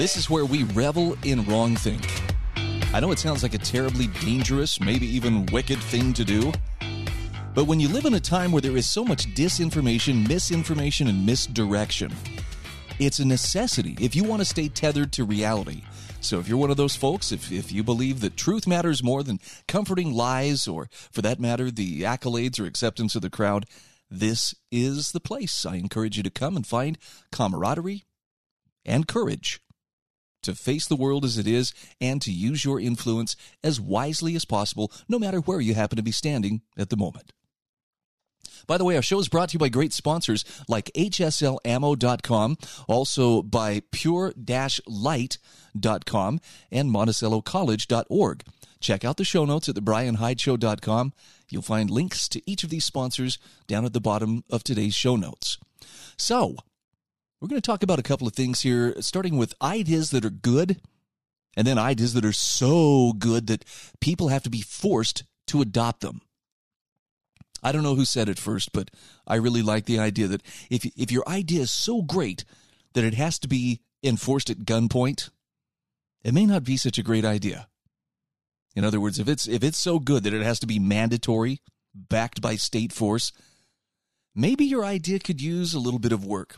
This is where we revel in wrong think. I know it sounds like a terribly dangerous, maybe even wicked thing to do. But when you live in a time where there is so much disinformation, misinformation, and misdirection, it's a necessity if you want to stay tethered to reality. So if you're one of those folks, if, if you believe that truth matters more than comforting lies, or for that matter, the accolades or acceptance of the crowd, this is the place. I encourage you to come and find camaraderie and courage to face the world as it is and to use your influence as wisely as possible, no matter where you happen to be standing at the moment. By the way, our show is brought to you by great sponsors like HSLAmmo.com, also by pure-light.com and MonticelloCollege.org. Check out the show notes at the thebrianhydeshow.com. You'll find links to each of these sponsors down at the bottom of today's show notes. So, we're going to talk about a couple of things here, starting with ideas that are good, and then ideas that are so good that people have to be forced to adopt them. I don't know who said it first, but I really like the idea that if, if your idea is so great that it has to be enforced at gunpoint, it may not be such a great idea. In other words, if it's if it's so good that it has to be mandatory, backed by state force, maybe your idea could use a little bit of work.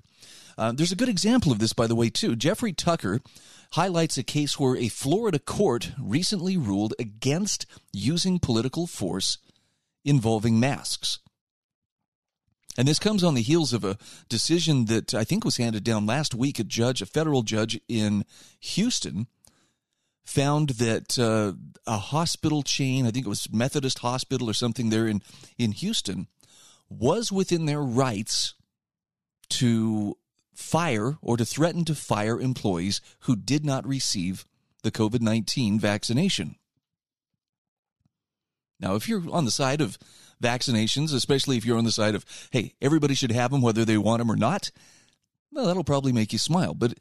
Uh, there's a good example of this, by the way, too. Jeffrey Tucker highlights a case where a Florida court recently ruled against using political force involving masks. And this comes on the heels of a decision that I think was handed down last week. A judge, a federal judge in Houston, found that uh, a hospital chain, I think it was Methodist Hospital or something there in, in Houston, was within their rights to fire or to threaten to fire employees who did not receive the COVID 19 vaccination. Now, if you're on the side of vaccinations, especially if you're on the side of, hey, everybody should have them whether they want them or not, well, that'll probably make you smile. But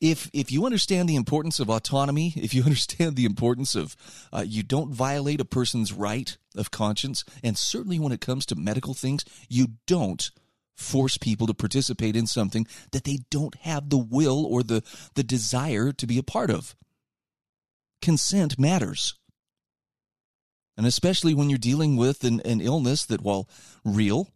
if if you understand the importance of autonomy, if you understand the importance of uh, you don't violate a person's right of conscience, and certainly when it comes to medical things, you don't force people to participate in something that they don't have the will or the the desire to be a part of. Consent matters. And especially when you're dealing with an, an illness that, while real,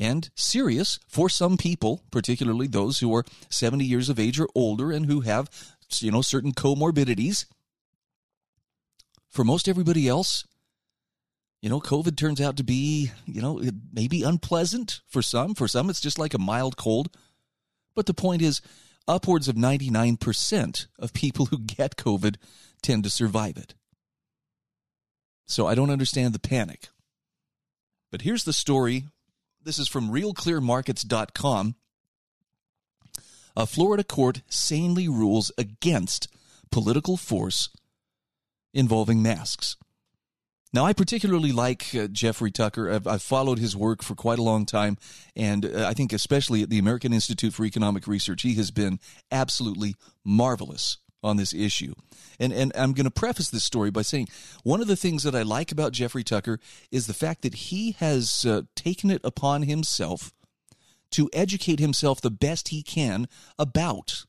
and serious for some people, particularly those who are 70 years of age or older and who have, you know, certain comorbidities. For most everybody else, you know, COVID turns out to be, you know, it may be unpleasant for some. For some, it's just like a mild cold. But the point is, upwards of 99% of people who get COVID tend to survive it. So I don't understand the panic. But here's the story this is from realclearmarkets.com. A Florida court sanely rules against political force involving masks. Now, I particularly like uh, Jeffrey Tucker. I've, I've, followed his work for quite a long time, and uh, I think, especially at the American Institute for Economic Research, he has been absolutely marvelous on this issue. And and I'm going to preface this story by saying one of the things that I like about Jeffrey Tucker is the fact that he has uh, taken it upon himself to educate himself the best he can about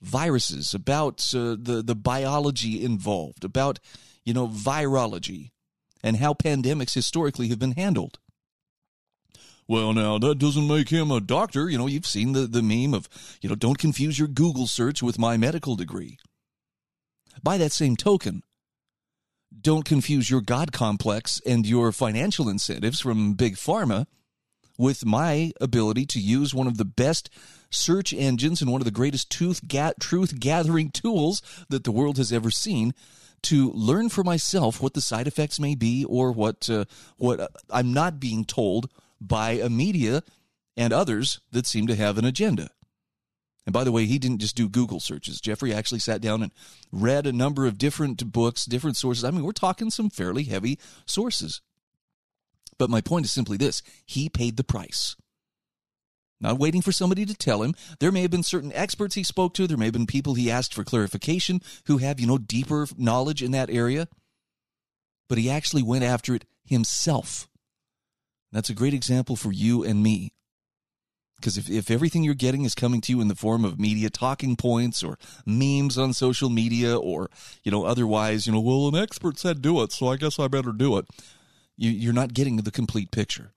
viruses, about uh, the the biology involved, about you know virology and how pandemics historically have been handled. Well, now that doesn't make him a doctor. You know, you've seen the, the meme of, you know, don't confuse your Google search with my medical degree. By that same token, don't confuse your God complex and your financial incentives from Big Pharma with my ability to use one of the best search engines and one of the greatest truth, ga- truth gathering tools that the world has ever seen to learn for myself what the side effects may be or what uh, what I'm not being told by a media and others that seem to have an agenda. And by the way, he didn't just do Google searches. Jeffrey actually sat down and read a number of different books, different sources. I mean, we're talking some fairly heavy sources. But my point is simply this he paid the price. Not waiting for somebody to tell him. There may have been certain experts he spoke to. There may have been people he asked for clarification who have, you know, deeper knowledge in that area. But he actually went after it himself. That's a great example for you and me. Because if, if everything you're getting is coming to you in the form of media talking points or memes on social media or, you know, otherwise, you know, well, an expert said do it, so I guess I better do it, you, you're not getting the complete picture.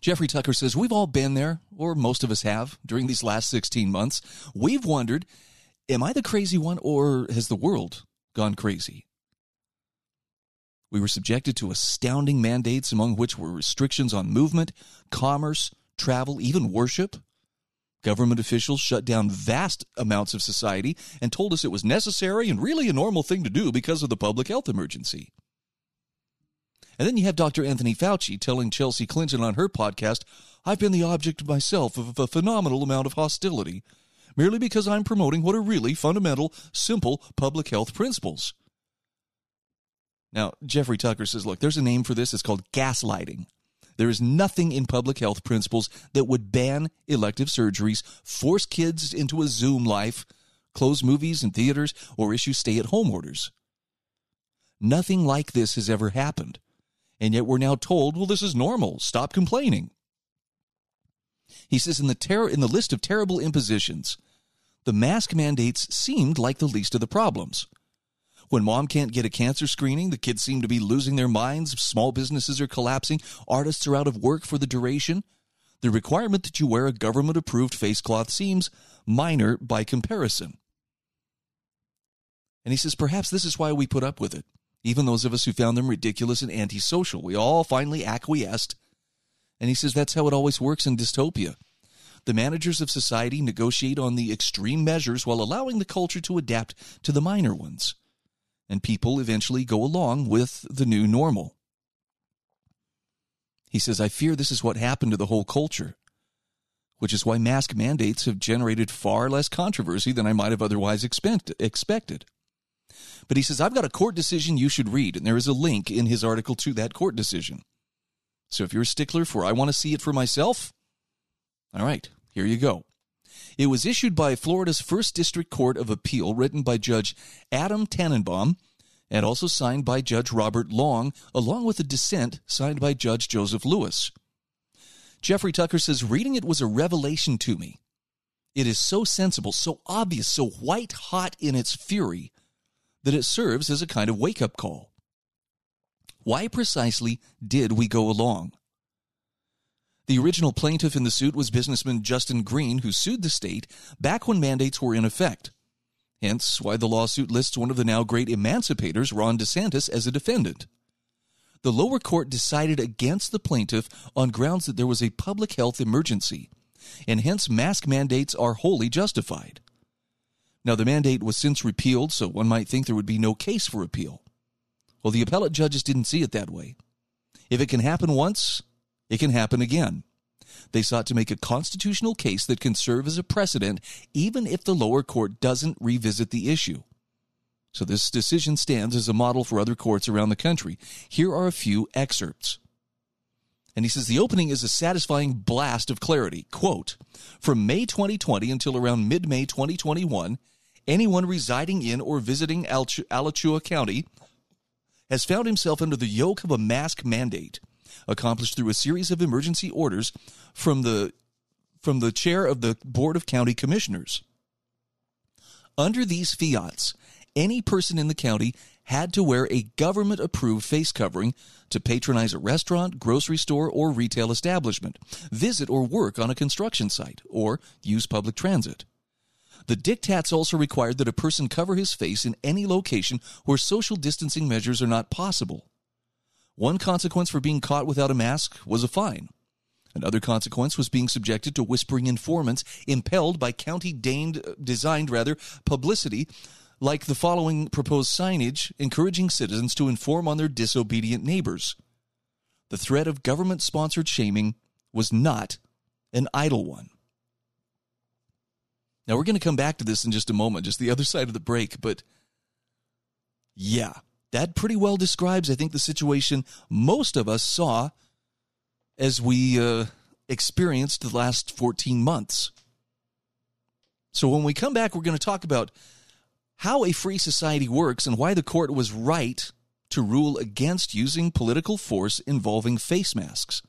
Jeffrey Tucker says, We've all been there, or most of us have, during these last 16 months. We've wondered, am I the crazy one, or has the world gone crazy? We were subjected to astounding mandates, among which were restrictions on movement, commerce, travel, even worship. Government officials shut down vast amounts of society and told us it was necessary and really a normal thing to do because of the public health emergency. And then you have Dr. Anthony Fauci telling Chelsea Clinton on her podcast, I've been the object myself of a phenomenal amount of hostility, merely because I'm promoting what are really fundamental, simple public health principles. Now, Jeffrey Tucker says, look, there's a name for this. It's called gaslighting. There is nothing in public health principles that would ban elective surgeries, force kids into a Zoom life, close movies and theaters, or issue stay at home orders. Nothing like this has ever happened. And yet we're now told, well, this is normal. Stop complaining. He says in the, ter- in the list of terrible impositions, the mask mandates seemed like the least of the problems. When mom can't get a cancer screening, the kids seem to be losing their minds, small businesses are collapsing, artists are out of work for the duration. The requirement that you wear a government approved face cloth seems minor by comparison. And he says, perhaps this is why we put up with it. Even those of us who found them ridiculous and antisocial, we all finally acquiesced. And he says that's how it always works in dystopia. The managers of society negotiate on the extreme measures while allowing the culture to adapt to the minor ones and people eventually go along with the new normal. He says, I fear this is what happened to the whole culture, which is why mask mandates have generated far less controversy than I might have otherwise expect- expected. But he says, I've got a court decision you should read, and there is a link in his article to that court decision. So if you're a stickler for I want to see it for myself, all right, here you go. It was issued by Florida's First District Court of Appeal, written by Judge Adam Tannenbaum, and also signed by Judge Robert Long, along with a dissent signed by Judge Joseph Lewis. Jeffrey Tucker says, Reading it was a revelation to me. It is so sensible, so obvious, so white hot in its fury that it serves as a kind of wake up call. Why precisely did we go along? The original plaintiff in the suit was businessman Justin Green, who sued the state back when mandates were in effect. Hence, why the lawsuit lists one of the now great emancipators, Ron DeSantis, as a defendant. The lower court decided against the plaintiff on grounds that there was a public health emergency, and hence mask mandates are wholly justified. Now, the mandate was since repealed, so one might think there would be no case for appeal. Well, the appellate judges didn't see it that way. If it can happen once, it can happen again. They sought to make a constitutional case that can serve as a precedent even if the lower court doesn't revisit the issue. So this decision stands as a model for other courts around the country. Here are a few excerpts. And he says the opening is a satisfying blast of clarity. Quote From May 2020 until around mid May 2021, anyone residing in or visiting Alachua County has found himself under the yoke of a mask mandate accomplished through a series of emergency orders from the from the chair of the Board of County Commissioners. Under these fiats, any person in the county had to wear a government approved face covering to patronize a restaurant, grocery store, or retail establishment, visit or work on a construction site, or use public transit. The diktats also required that a person cover his face in any location where social distancing measures are not possible. One consequence for being caught without a mask was a fine. Another consequence was being subjected to whispering informants impelled by county deigned, uh, designed rather publicity like the following proposed signage encouraging citizens to inform on their disobedient neighbors. The threat of government sponsored shaming was not an idle one. Now, we're going to come back to this in just a moment, just the other side of the break, but yeah, that pretty well describes, I think, the situation most of us saw as we uh, experienced the last 14 months. So, when we come back, we're going to talk about how a free society works and why the court was right to rule against using political force involving face masks.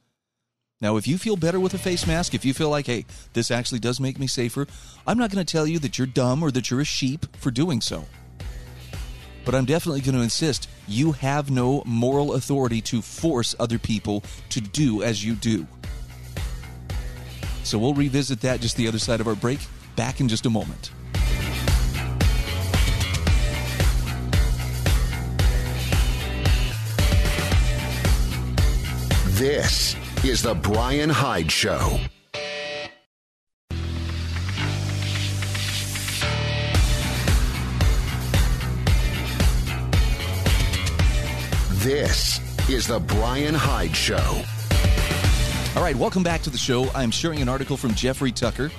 Now, if you feel better with a face mask, if you feel like, hey, this actually does make me safer, I'm not going to tell you that you're dumb or that you're a sheep for doing so. But I'm definitely going to insist you have no moral authority to force other people to do as you do. So we'll revisit that just the other side of our break. Back in just a moment. This is The Brian Hyde Show. This is The Brian Hyde Show. All right, welcome back to the show. I'm sharing an article from Jeffrey Tucker.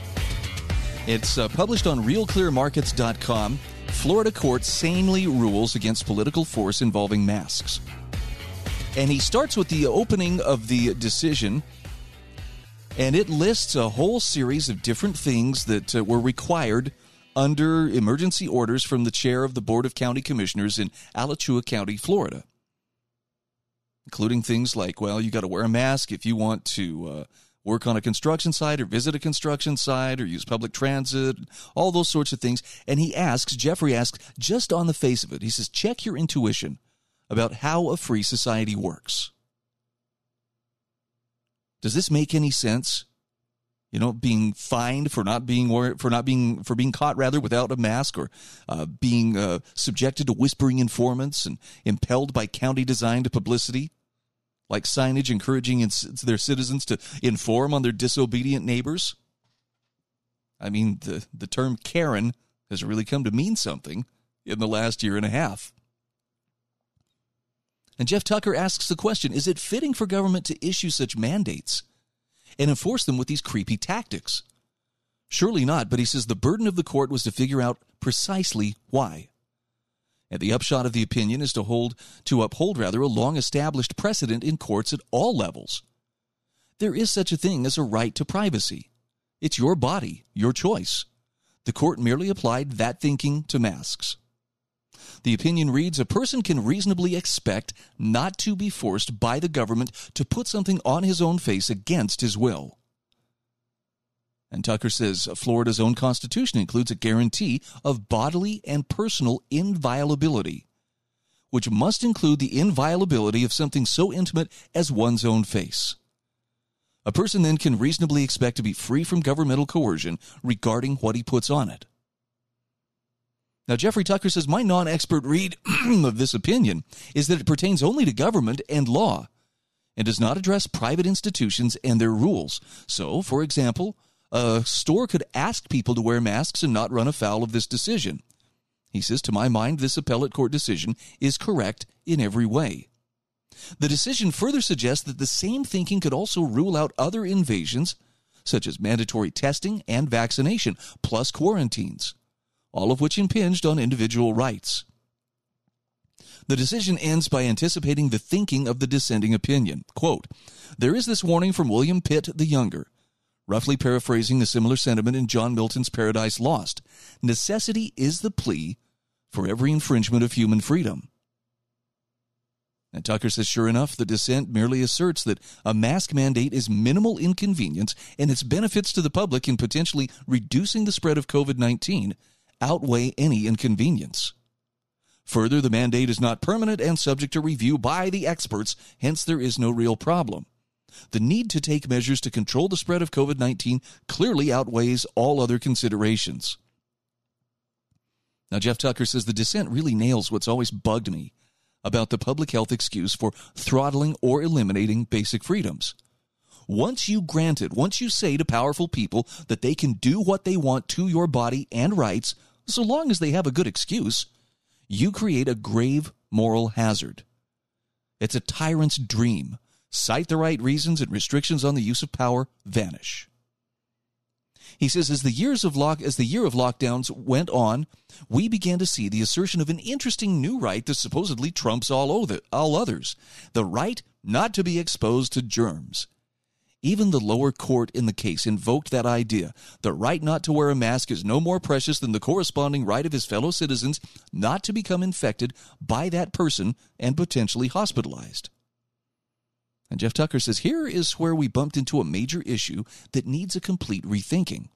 It's uh, published on realclearmarkets.com. Florida court sanely rules against political force involving masks. And he starts with the opening of the decision, and it lists a whole series of different things that uh, were required under emergency orders from the chair of the Board of County Commissioners in Alachua County, Florida. Including things like, well, you got to wear a mask if you want to uh, work on a construction site or visit a construction site or use public transit, all those sorts of things. And he asks, Jeffrey asks, just on the face of it, he says, check your intuition about how a free society works. Does this make any sense? You know, being fined for not being for not being for being caught rather without a mask, or uh, being uh, subjected to whispering informants and impelled by county designed publicity, like signage encouraging their citizens to inform on their disobedient neighbors. I mean, the the term Karen has really come to mean something in the last year and a half. And Jeff Tucker asks the question Is it fitting for government to issue such mandates and enforce them with these creepy tactics? Surely not, but he says the burden of the court was to figure out precisely why. And the upshot of the opinion is to hold to uphold rather a long established precedent in courts at all levels. There is such a thing as a right to privacy. It's your body, your choice. The court merely applied that thinking to masks. The opinion reads A person can reasonably expect not to be forced by the government to put something on his own face against his will. And Tucker says Florida's own constitution includes a guarantee of bodily and personal inviolability, which must include the inviolability of something so intimate as one's own face. A person then can reasonably expect to be free from governmental coercion regarding what he puts on it. Now, Jeffrey Tucker says my non expert read of this opinion is that it pertains only to government and law and does not address private institutions and their rules. So, for example, a store could ask people to wear masks and not run afoul of this decision. He says, To my mind, this appellate court decision is correct in every way. The decision further suggests that the same thinking could also rule out other invasions, such as mandatory testing and vaccination, plus quarantines all of which impinged on individual rights. The decision ends by anticipating the thinking of the dissenting opinion. Quote, There is this warning from William Pitt the Younger, roughly paraphrasing a similar sentiment in John Milton's Paradise Lost. Necessity is the plea for every infringement of human freedom. And Tucker says, sure enough, the dissent merely asserts that a mask mandate is minimal inconvenience and its benefits to the public in potentially reducing the spread of COVID 19 outweigh any inconvenience. Further, the mandate is not permanent and subject to review by the experts, hence, there is no real problem. The need to take measures to control the spread of COVID 19 clearly outweighs all other considerations. Now, Jeff Tucker says the dissent really nails what's always bugged me about the public health excuse for throttling or eliminating basic freedoms. Once you grant it, once you say to powerful people that they can do what they want to your body and rights, so long as they have a good excuse, you create a grave moral hazard. It's a tyrant's dream. Cite the right reasons and restrictions on the use of power vanish. He says as the years of lock as the year of lockdowns went on, we began to see the assertion of an interesting new right that supposedly trumps all other, all others, the right not to be exposed to germs. Even the lower court in the case invoked that idea. The right not to wear a mask is no more precious than the corresponding right of his fellow citizens not to become infected by that person and potentially hospitalized. And Jeff Tucker says here is where we bumped into a major issue that needs a complete rethinking.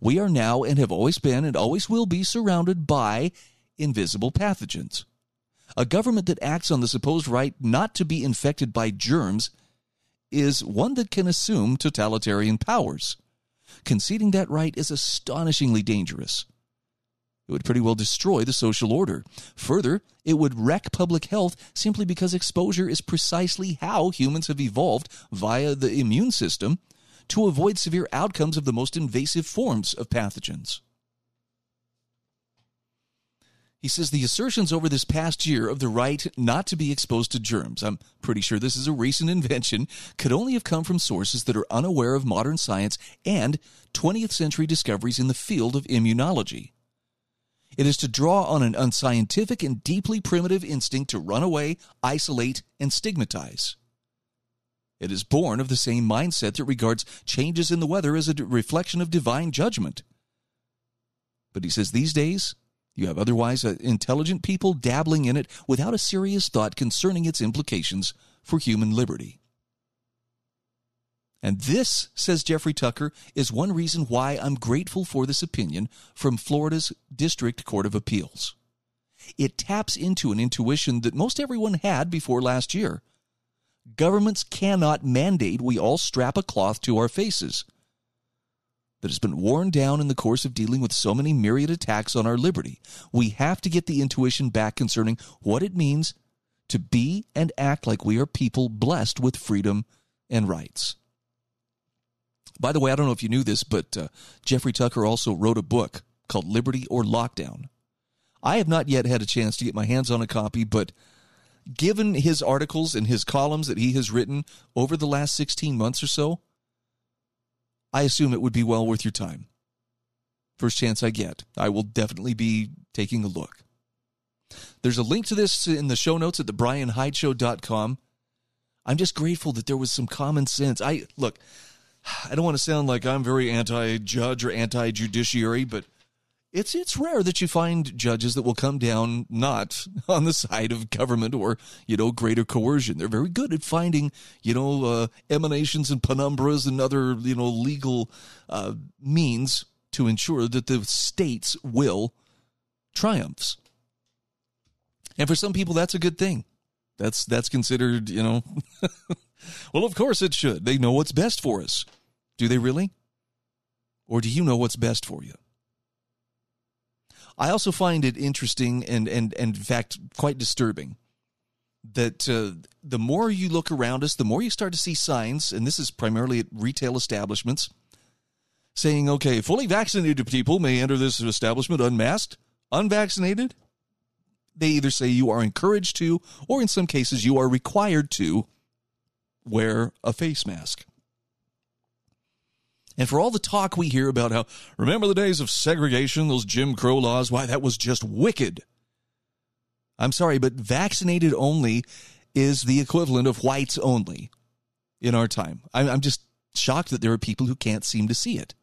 We are now and have always been and always will be surrounded by invisible pathogens. A government that acts on the supposed right not to be infected by germs is one that can assume totalitarian powers. Conceding that right is astonishingly dangerous. It would pretty well destroy the social order. Further, it would wreck public health simply because exposure is precisely how humans have evolved via the immune system to avoid severe outcomes of the most invasive forms of pathogens. He says the assertions over this past year of the right not to be exposed to germs, I'm pretty sure this is a recent invention, could only have come from sources that are unaware of modern science and 20th century discoveries in the field of immunology. It is to draw on an unscientific and deeply primitive instinct to run away, isolate, and stigmatize. It is born of the same mindset that regards changes in the weather as a reflection of divine judgment. But he says these days, you have otherwise uh, intelligent people dabbling in it without a serious thought concerning its implications for human liberty. And this, says Jeffrey Tucker, is one reason why I'm grateful for this opinion from Florida's District Court of Appeals. It taps into an intuition that most everyone had before last year. Governments cannot mandate we all strap a cloth to our faces. That has been worn down in the course of dealing with so many myriad attacks on our liberty. We have to get the intuition back concerning what it means to be and act like we are people blessed with freedom and rights. By the way, I don't know if you knew this, but uh, Jeffrey Tucker also wrote a book called Liberty or Lockdown. I have not yet had a chance to get my hands on a copy, but given his articles and his columns that he has written over the last 16 months or so, I assume it would be well worth your time. First chance I get, I will definitely be taking a look. There's a link to this in the show notes at thebrianhydeshow.com. I'm just grateful that there was some common sense. I look, I don't want to sound like I'm very anti-judge or anti-judiciary, but it's it's rare that you find judges that will come down not on the side of government or you know greater coercion. They're very good at finding you know uh, emanations and penumbras and other you know legal uh, means to ensure that the state's will triumphs. And for some people, that's a good thing. That's that's considered you know. well, of course it should. They know what's best for us. Do they really? Or do you know what's best for you? I also find it interesting and, and, and in fact, quite disturbing that uh, the more you look around us, the more you start to see signs, and this is primarily at retail establishments, saying, okay, fully vaccinated people may enter this establishment unmasked, unvaccinated. They either say you are encouraged to, or in some cases, you are required to wear a face mask. And for all the talk we hear about how, remember the days of segregation, those Jim Crow laws? Why, that was just wicked. I'm sorry, but vaccinated only is the equivalent of whites only in our time. I'm just shocked that there are people who can't seem to see it.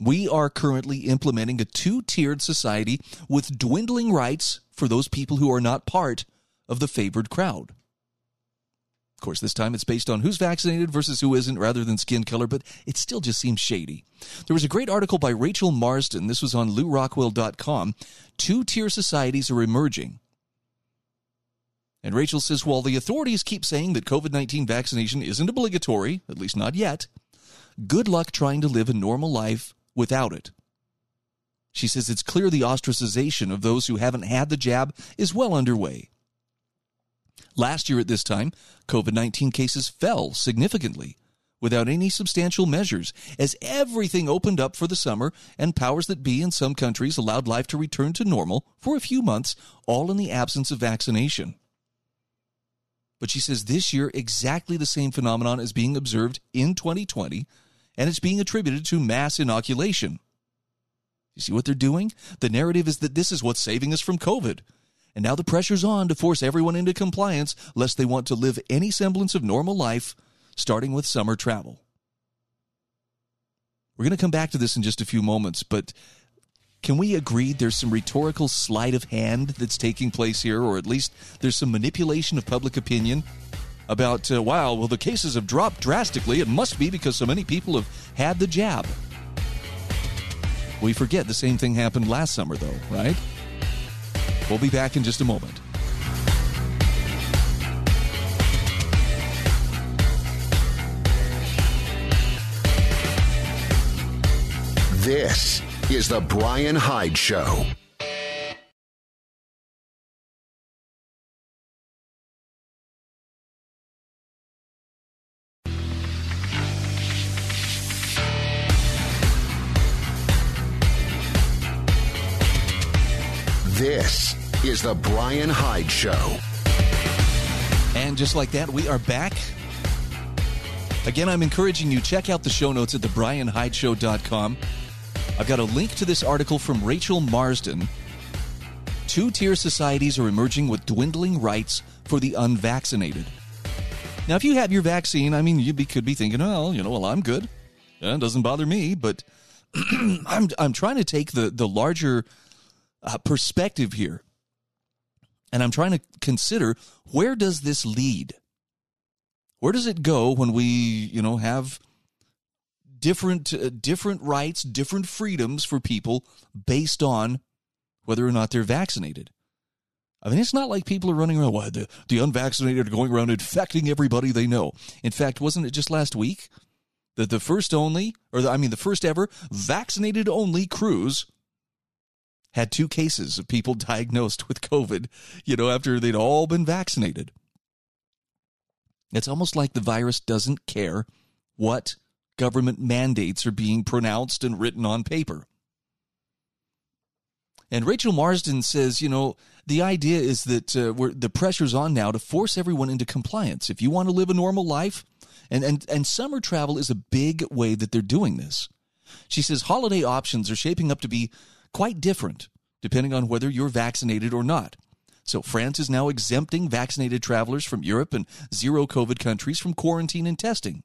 We are currently implementing a two tiered society with dwindling rights for those people who are not part of the favored crowd. Of course, this time it's based on who's vaccinated versus who isn't rather than skin color, but it still just seems shady. There was a great article by Rachel Marsden. This was on lewrockwell.com. Two tier societies are emerging. And Rachel says, while the authorities keep saying that COVID 19 vaccination isn't obligatory, at least not yet, good luck trying to live a normal life without it. She says it's clear the ostracization of those who haven't had the jab is well underway. Last year at this time, COVID 19 cases fell significantly without any substantial measures as everything opened up for the summer and powers that be in some countries allowed life to return to normal for a few months, all in the absence of vaccination. But she says this year, exactly the same phenomenon is being observed in 2020 and it's being attributed to mass inoculation. You see what they're doing? The narrative is that this is what's saving us from COVID. And now the pressure's on to force everyone into compliance lest they want to live any semblance of normal life, starting with summer travel. We're going to come back to this in just a few moments, but can we agree there's some rhetorical sleight of hand that's taking place here, or at least there's some manipulation of public opinion about, uh, wow, well, the cases have dropped drastically. It must be because so many people have had the jab. We forget the same thing happened last summer, though, right? We'll be back in just a moment. This is The Brian Hyde Show. This is The Brian Hyde Show. And just like that, we are back. Again, I'm encouraging you check out the show notes at thebrianhydeshow.com. I've got a link to this article from Rachel Marsden. Two tier societies are emerging with dwindling rights for the unvaccinated. Now, if you have your vaccine, I mean, you be, could be thinking, oh, you know, well, I'm good. Yeah, it doesn't bother me. But I'm, I'm trying to take the, the larger uh, perspective here. And I'm trying to consider where does this lead? Where does it go when we, you know, have different uh, different rights, different freedoms for people based on whether or not they're vaccinated? I mean, it's not like people are running around. Well, the, the unvaccinated are going around infecting everybody they know. In fact, wasn't it just last week that the first only, or the, I mean, the first ever vaccinated only cruise had two cases of people diagnosed with COVID, you know, after they'd all been vaccinated. It's almost like the virus doesn't care what government mandates are being pronounced and written on paper. And Rachel Marsden says, you know, the idea is that uh, we're, the pressure's on now to force everyone into compliance. If you want to live a normal life, and, and, and summer travel is a big way that they're doing this. She says holiday options are shaping up to be quite different depending on whether you're vaccinated or not. So, France is now exempting vaccinated travelers from Europe and zero COVID countries from quarantine and testing.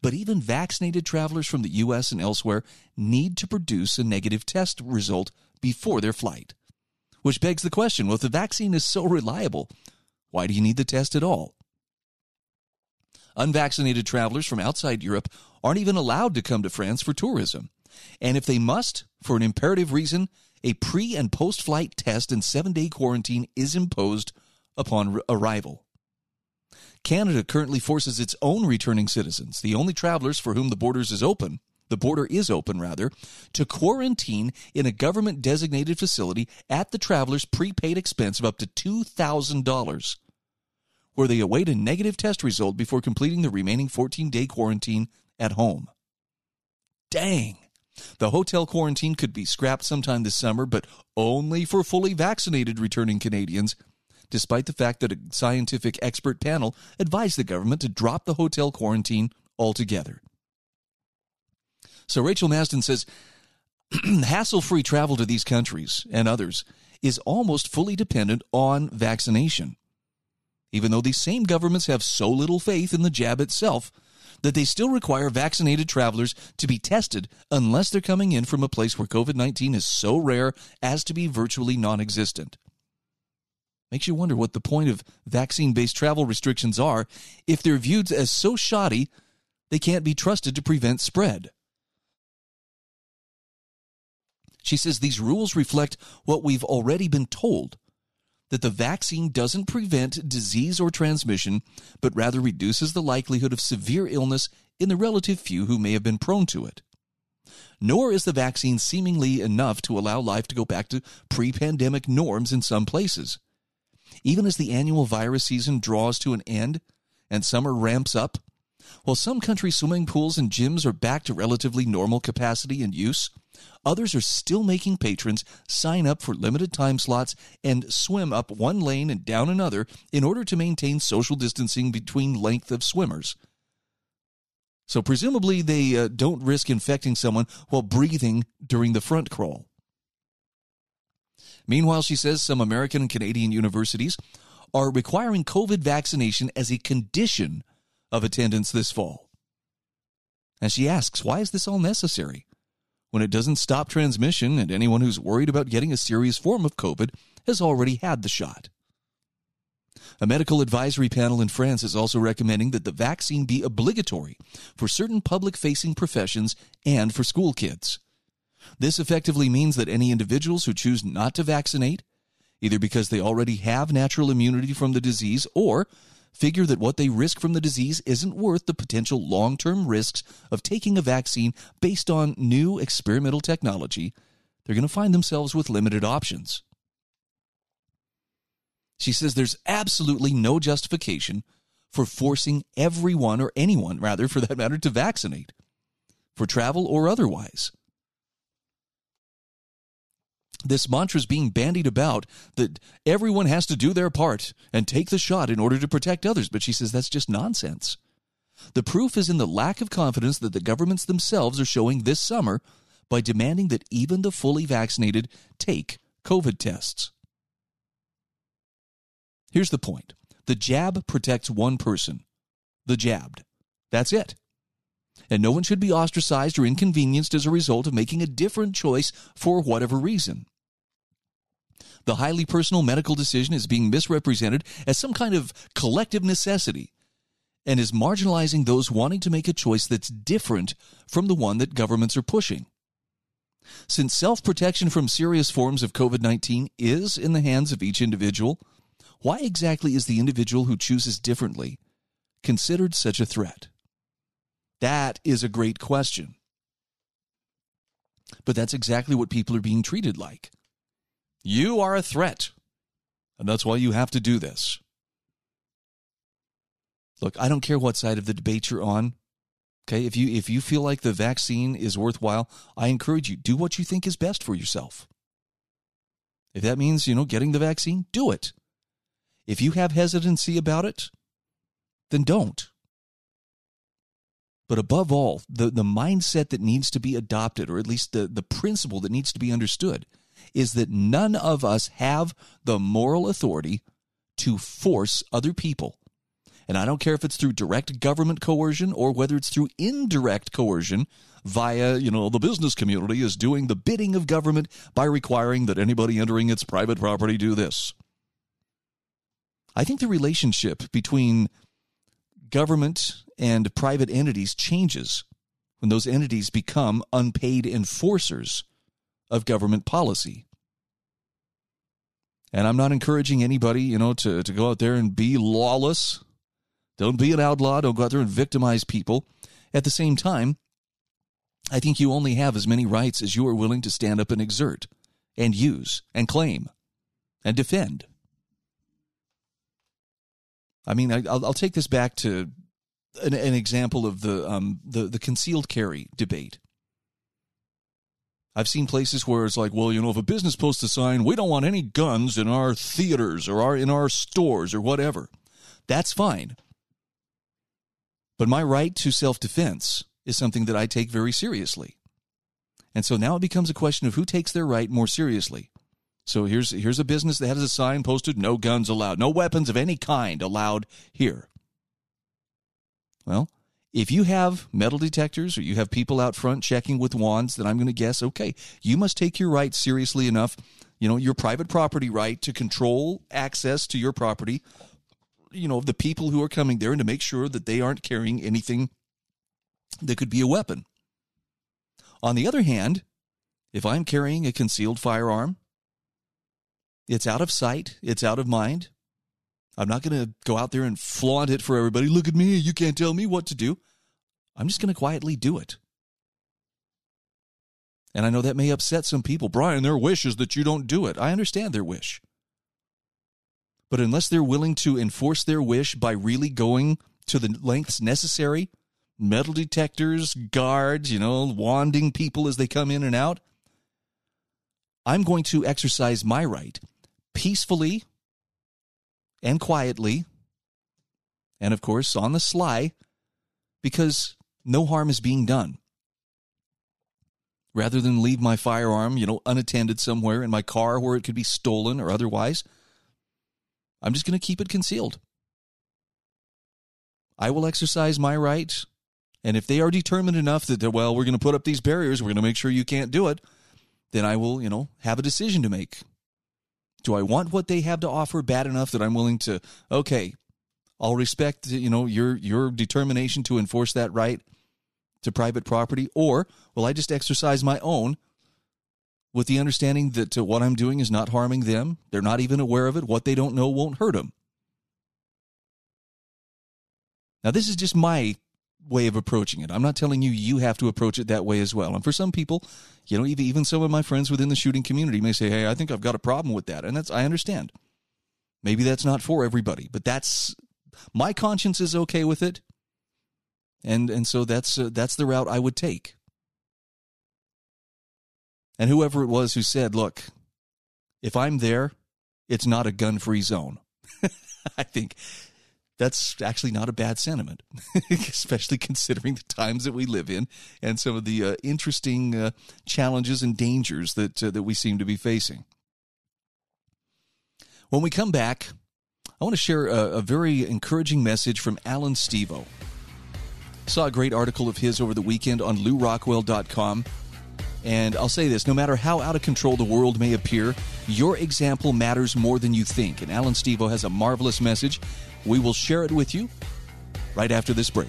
But even vaccinated travelers from the US and elsewhere need to produce a negative test result before their flight. Which begs the question well, if the vaccine is so reliable, why do you need the test at all? Unvaccinated travelers from outside Europe aren't even allowed to come to France for tourism. And if they must, for an imperative reason, a pre and post flight test and seven day quarantine is imposed upon arrival. Canada currently forces its own returning citizens, the only travelers for whom the borders is open, the border is open rather, to quarantine in a government designated facility at the traveler's prepaid expense of up to $2,000, where they await a negative test result before completing the remaining 14 day quarantine at home. Dang. The hotel quarantine could be scrapped sometime this summer, but only for fully vaccinated returning Canadians, despite the fact that a scientific expert panel advised the government to drop the hotel quarantine altogether. So Rachel Marsden says hassle free travel to these countries and others is almost fully dependent on vaccination. Even though these same governments have so little faith in the jab itself, that they still require vaccinated travelers to be tested unless they're coming in from a place where COVID 19 is so rare as to be virtually non existent. Makes you wonder what the point of vaccine based travel restrictions are if they're viewed as so shoddy they can't be trusted to prevent spread. She says these rules reflect what we've already been told that the vaccine doesn't prevent disease or transmission, but rather reduces the likelihood of severe illness in the relative few who may have been prone to it. Nor is the vaccine seemingly enough to allow life to go back to pre pandemic norms in some places. Even as the annual virus season draws to an end and summer ramps up, while some countries' swimming pools and gyms are back to relatively normal capacity and use, others are still making patrons sign up for limited time slots and swim up one lane and down another in order to maintain social distancing between length of swimmers. So presumably they uh, don't risk infecting someone while breathing during the front crawl. Meanwhile, she says some American and Canadian universities are requiring COVID vaccination as a condition of attendance this fall. And she asks, why is this all necessary? When it doesn't stop transmission, and anyone who's worried about getting a serious form of COVID has already had the shot. A medical advisory panel in France is also recommending that the vaccine be obligatory for certain public facing professions and for school kids. This effectively means that any individuals who choose not to vaccinate, either because they already have natural immunity from the disease or figure that what they risk from the disease isn't worth the potential long term risks of taking a vaccine based on new experimental technology, they're going to find themselves with limited options. She says there's absolutely no justification for forcing everyone, or anyone rather, for that matter, to vaccinate, for travel or otherwise. This mantra is being bandied about that everyone has to do their part and take the shot in order to protect others. But she says that's just nonsense. The proof is in the lack of confidence that the governments themselves are showing this summer by demanding that even the fully vaccinated take COVID tests. Here's the point the jab protects one person, the jabbed. That's it. And no one should be ostracized or inconvenienced as a result of making a different choice for whatever reason. The highly personal medical decision is being misrepresented as some kind of collective necessity and is marginalizing those wanting to make a choice that's different from the one that governments are pushing. Since self protection from serious forms of COVID 19 is in the hands of each individual, why exactly is the individual who chooses differently considered such a threat? That is a great question. But that's exactly what people are being treated like. You are a threat, and that's why you have to do this. Look, I don't care what side of the debate you're on. Okay, if you if you feel like the vaccine is worthwhile, I encourage you do what you think is best for yourself. If that means, you know, getting the vaccine, do it. If you have hesitancy about it, then don't. But above all, the, the mindset that needs to be adopted, or at least the, the principle that needs to be understood, is that none of us have the moral authority to force other people. And I don't care if it's through direct government coercion or whether it's through indirect coercion via, you know, the business community is doing the bidding of government by requiring that anybody entering its private property do this. I think the relationship between government and private entities changes when those entities become unpaid enforcers of government policy. And I'm not encouraging anybody, you know, to, to go out there and be lawless. Don't be an outlaw. Don't go out there and victimize people. At the same time, I think you only have as many rights as you are willing to stand up and exert and use and claim and defend. I mean, I, will take this back to an, an example of the, um, the the concealed carry debate. I've seen places where it's like, well, you know, if a business posts a sign, we don't want any guns in our theaters or our in our stores or whatever. That's fine. But my right to self-defense is something that I take very seriously. And so now it becomes a question of who takes their right more seriously. So here's here's a business that has a sign posted no guns allowed, no weapons of any kind allowed here. Well, if you have metal detectors or you have people out front checking with wands, then I'm going to guess okay, you must take your rights seriously enough, you know, your private property right to control access to your property, you know, the people who are coming there and to make sure that they aren't carrying anything that could be a weapon. On the other hand, if I'm carrying a concealed firearm, it's out of sight, it's out of mind. I'm not going to go out there and flaunt it for everybody. Look at me, you can't tell me what to do. I'm just going to quietly do it. And I know that may upset some people. Brian, their wish is that you don't do it. I understand their wish. But unless they're willing to enforce their wish by really going to the lengths necessary, metal detectors, guards, you know, wanding people as they come in and out, I'm going to exercise my right peacefully and quietly, and of course on the sly, because no harm is being done. Rather than leave my firearm, you know, unattended somewhere in my car where it could be stolen or otherwise, I'm just going to keep it concealed. I will exercise my right. And if they are determined enough that, well, we're going to put up these barriers, we're going to make sure you can't do it, then I will, you know, have a decision to make. Do I want what they have to offer bad enough that I'm willing to, okay, I'll respect, you know, your your determination to enforce that right to private property, or will I just exercise my own with the understanding that uh, what I'm doing is not harming them? They're not even aware of it. What they don't know won't hurt them. Now, this is just my way of approaching it. I'm not telling you you have to approach it that way as well. And for some people, you know, even even some of my friends within the shooting community may say, "Hey, I think I've got a problem with that," and that's I understand. Maybe that's not for everybody, but that's my conscience is okay with it, and and so that's uh, that's the route I would take. And whoever it was who said, "Look, if I'm there, it's not a gun-free zone," I think that's actually not a bad sentiment, especially considering the times that we live in and some of the uh, interesting uh, challenges and dangers that uh, that we seem to be facing. When we come back, I want to share a, a very encouraging message from Alan Stevo. Saw a great article of his over the weekend on lewrockwell.com. And I'll say this no matter how out of control the world may appear, your example matters more than you think. And Alan Stevo has a marvelous message. We will share it with you right after this break.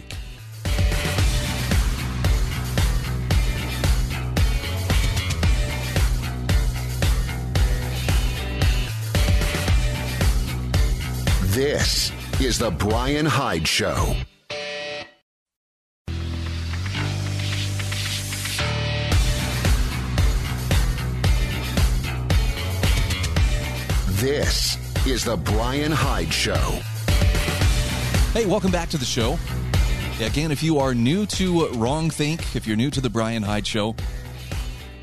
This is The Brian Hyde Show. This is The Brian Hyde Show. Hey, welcome back to the show. Again, if you are new to Wrong Think, if you're new to The Brian Hyde Show,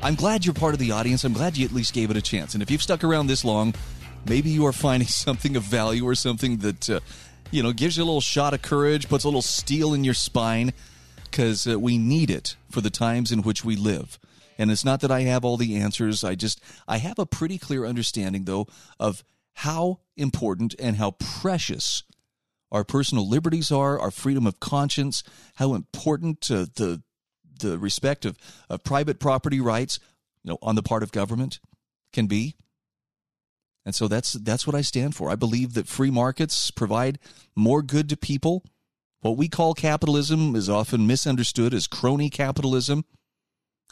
I'm glad you're part of the audience. I'm glad you at least gave it a chance. And if you've stuck around this long, maybe you are finding something of value or something that uh, you know gives you a little shot of courage puts a little steel in your spine because uh, we need it for the times in which we live and it's not that i have all the answers i just i have a pretty clear understanding though of how important and how precious our personal liberties are our freedom of conscience how important uh, the the respect of, of private property rights you know on the part of government can be and so that's that's what I stand for. I believe that free markets provide more good to people. What we call capitalism is often misunderstood as crony capitalism.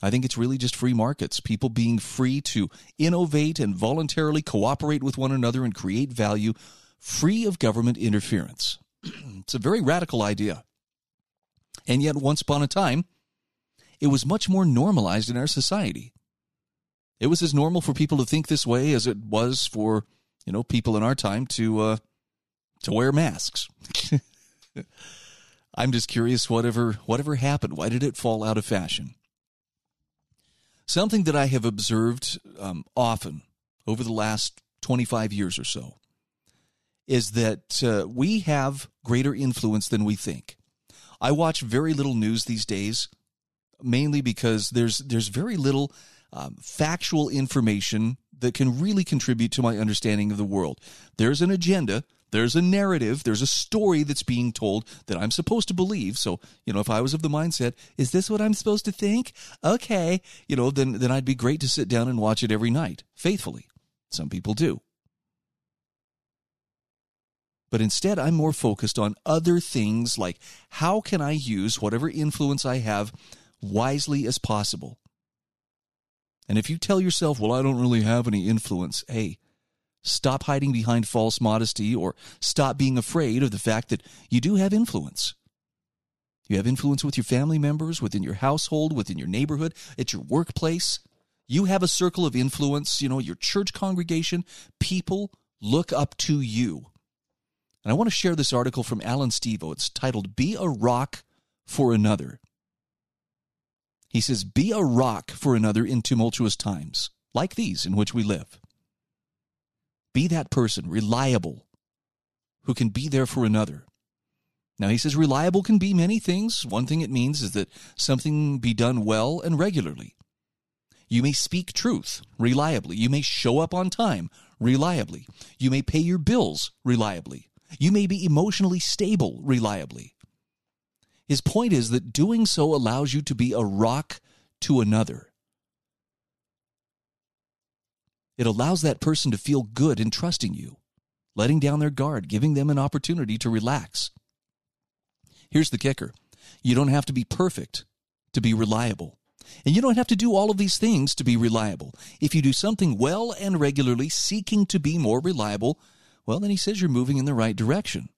I think it's really just free markets, people being free to innovate and voluntarily cooperate with one another and create value free of government interference. it's a very radical idea. And yet, once upon a time, it was much more normalized in our society. It was as normal for people to think this way as it was for, you know, people in our time to uh, to wear masks. I'm just curious whatever whatever happened. Why did it fall out of fashion? Something that I have observed um, often over the last 25 years or so is that uh, we have greater influence than we think. I watch very little news these days, mainly because there's there's very little um, factual information that can really contribute to my understanding of the world. There's an agenda, there's a narrative, there's a story that's being told that I'm supposed to believe. So, you know, if I was of the mindset, is this what I'm supposed to think? Okay, you know, then then I'd be great to sit down and watch it every night, faithfully. Some people do. But instead, I'm more focused on other things like how can I use whatever influence I have wisely as possible? And if you tell yourself, well, I don't really have any influence, hey, stop hiding behind false modesty or stop being afraid of the fact that you do have influence. You have influence with your family members, within your household, within your neighborhood, at your workplace. You have a circle of influence, you know, your church congregation. People look up to you. And I want to share this article from Alan Stevo. It's titled Be a Rock for Another. He says, Be a rock for another in tumultuous times, like these in which we live. Be that person, reliable, who can be there for another. Now, he says reliable can be many things. One thing it means is that something be done well and regularly. You may speak truth reliably. You may show up on time reliably. You may pay your bills reliably. You may be emotionally stable reliably. His point is that doing so allows you to be a rock to another. It allows that person to feel good in trusting you, letting down their guard, giving them an opportunity to relax. Here's the kicker you don't have to be perfect to be reliable. And you don't have to do all of these things to be reliable. If you do something well and regularly, seeking to be more reliable, well, then he says you're moving in the right direction.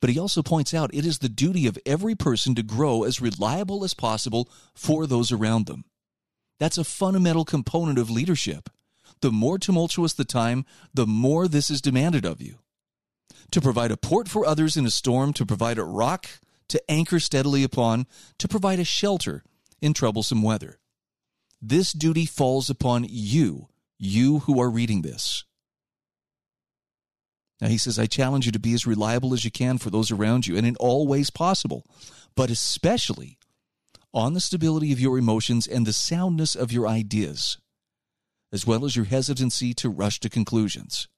But he also points out it is the duty of every person to grow as reliable as possible for those around them. That's a fundamental component of leadership. The more tumultuous the time, the more this is demanded of you to provide a port for others in a storm, to provide a rock to anchor steadily upon, to provide a shelter in troublesome weather. This duty falls upon you, you who are reading this. Now he says, I challenge you to be as reliable as you can for those around you and in all ways possible, but especially on the stability of your emotions and the soundness of your ideas, as well as your hesitancy to rush to conclusions.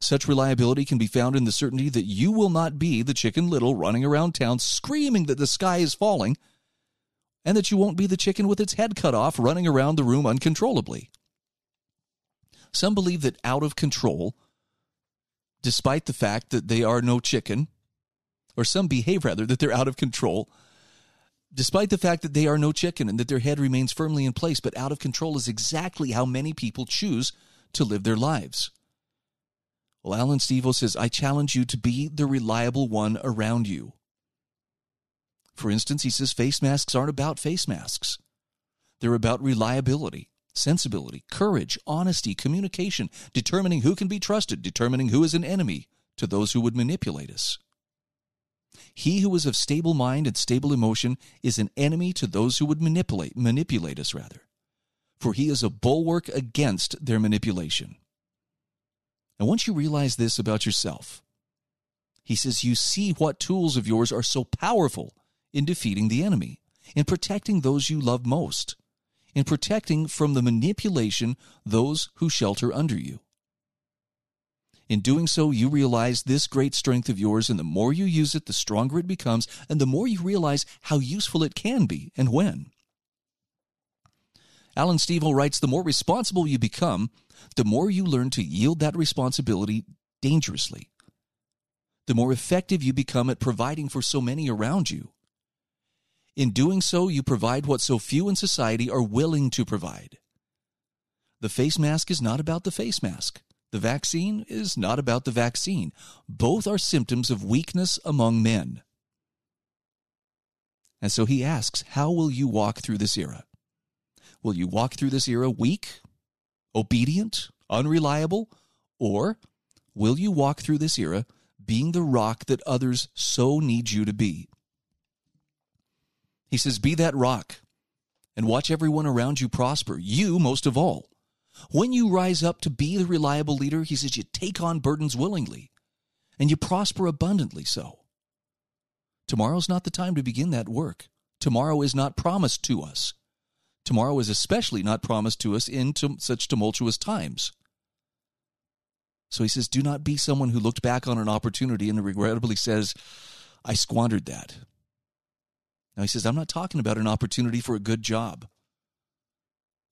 Such reliability can be found in the certainty that you will not be the chicken little running around town screaming that the sky is falling, and that you won't be the chicken with its head cut off running around the room uncontrollably. Some believe that out of control, despite the fact that they are no chicken, or some behave rather that they're out of control, despite the fact that they are no chicken and that their head remains firmly in place, but out of control is exactly how many people choose to live their lives. Well, Alan Stevo says, I challenge you to be the reliable one around you. For instance, he says face masks aren't about face masks. They're about reliability, sensibility, courage, honesty, communication, determining who can be trusted, determining who is an enemy to those who would manipulate us. He who is of stable mind and stable emotion is an enemy to those who would manipulate manipulate us rather. For he is a bulwark against their manipulation. And once you realize this about yourself, he says you see what tools of yours are so powerful in defeating the enemy, in protecting those you love most, in protecting from the manipulation those who shelter under you. In doing so, you realize this great strength of yours, and the more you use it, the stronger it becomes, and the more you realize how useful it can be and when. Alan Stevo writes The more responsible you become, the more you learn to yield that responsibility dangerously. The more effective you become at providing for so many around you. In doing so, you provide what so few in society are willing to provide. The face mask is not about the face mask. The vaccine is not about the vaccine. Both are symptoms of weakness among men. And so he asks, How will you walk through this era? Will you walk through this era weak, obedient, unreliable, or will you walk through this era being the rock that others so need you to be? He says, Be that rock and watch everyone around you prosper, you most of all. When you rise up to be the reliable leader, he says, you take on burdens willingly and you prosper abundantly so. Tomorrow's not the time to begin that work. Tomorrow is not promised to us. Tomorrow is especially not promised to us in such tumultuous times. So he says, Do not be someone who looked back on an opportunity and regrettably says, I squandered that. Now he says, I'm not talking about an opportunity for a good job.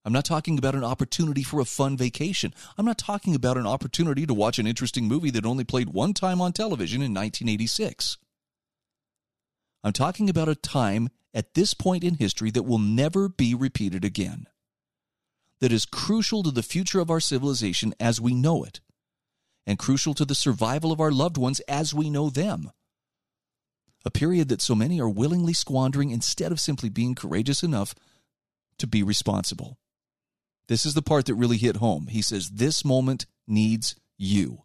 I'm not talking about an opportunity for a fun vacation. I'm not talking about an opportunity to watch an interesting movie that only played one time on television in 1986. I'm talking about a time at this point in history that will never be repeated again. That is crucial to the future of our civilization as we know it, and crucial to the survival of our loved ones as we know them. A period that so many are willingly squandering instead of simply being courageous enough to be responsible. This is the part that really hit home. He says, This moment needs you.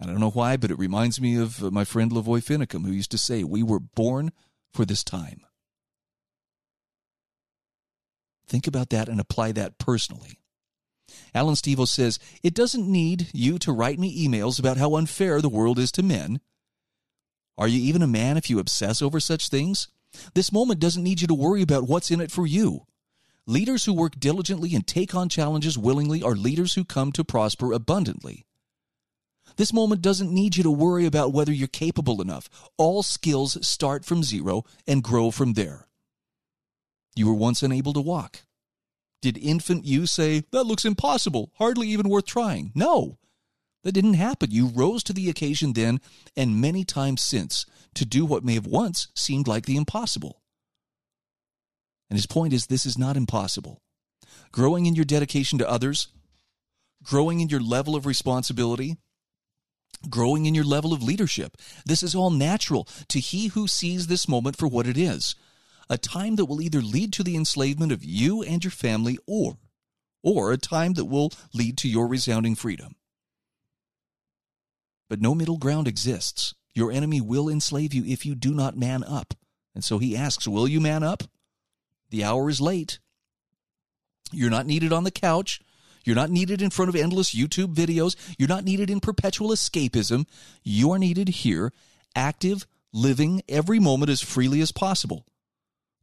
I don't know why, but it reminds me of uh, my friend Lavoy Finicum, who used to say, We were born for this time. Think about that and apply that personally. Alan Stevo says, It doesn't need you to write me emails about how unfair the world is to men. Are you even a man if you obsess over such things? This moment doesn't need you to worry about what's in it for you. Leaders who work diligently and take on challenges willingly are leaders who come to prosper abundantly. This moment doesn't need you to worry about whether you're capable enough. All skills start from zero and grow from there. You were once unable to walk. Did infant you say, That looks impossible, hardly even worth trying? No, that didn't happen. You rose to the occasion then and many times since to do what may have once seemed like the impossible. And his point is this is not impossible. Growing in your dedication to others, growing in your level of responsibility, growing in your level of leadership. This is all natural to he who sees this moment for what it is a time that will either lead to the enslavement of you and your family or or a time that will lead to your resounding freedom. But no middle ground exists. Your enemy will enslave you if you do not man up. And so he asks, Will you man up? The hour is late. You're not needed on the couch. You're not needed in front of endless YouTube videos. You're not needed in perpetual escapism. You are needed here, active, living every moment as freely as possible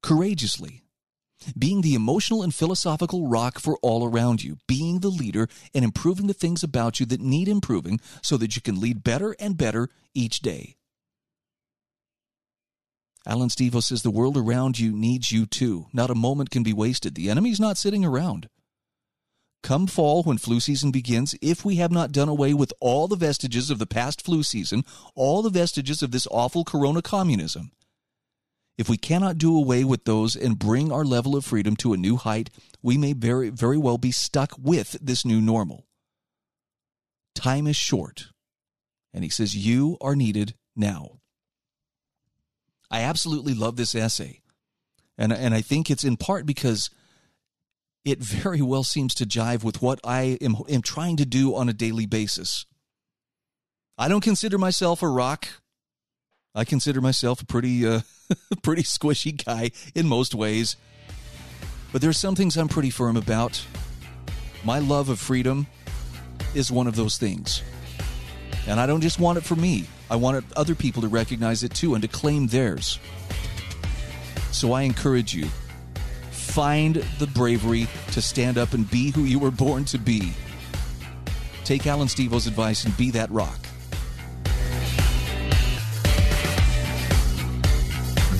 courageously, being the emotional and philosophical rock for all around you, being the leader and improving the things about you that need improving so that you can lead better and better each day. Alan Stevo says the world around you needs you too. Not a moment can be wasted. The enemy's not sitting around. Come fall, when flu season begins, if we have not done away with all the vestiges of the past flu season, all the vestiges of this awful corona communism, if we cannot do away with those and bring our level of freedom to a new height, we may very, very well be stuck with this new normal. Time is short. And he says, You are needed now. I absolutely love this essay. And, and I think it's in part because it very well seems to jive with what I am, am trying to do on a daily basis. I don't consider myself a rock. I consider myself a pretty, uh, pretty squishy guy in most ways. But there's some things I'm pretty firm about. My love of freedom is one of those things. And I don't just want it for me, I want other people to recognize it too and to claim theirs. So I encourage you find the bravery to stand up and be who you were born to be. Take Alan Stevo's advice and be that rock.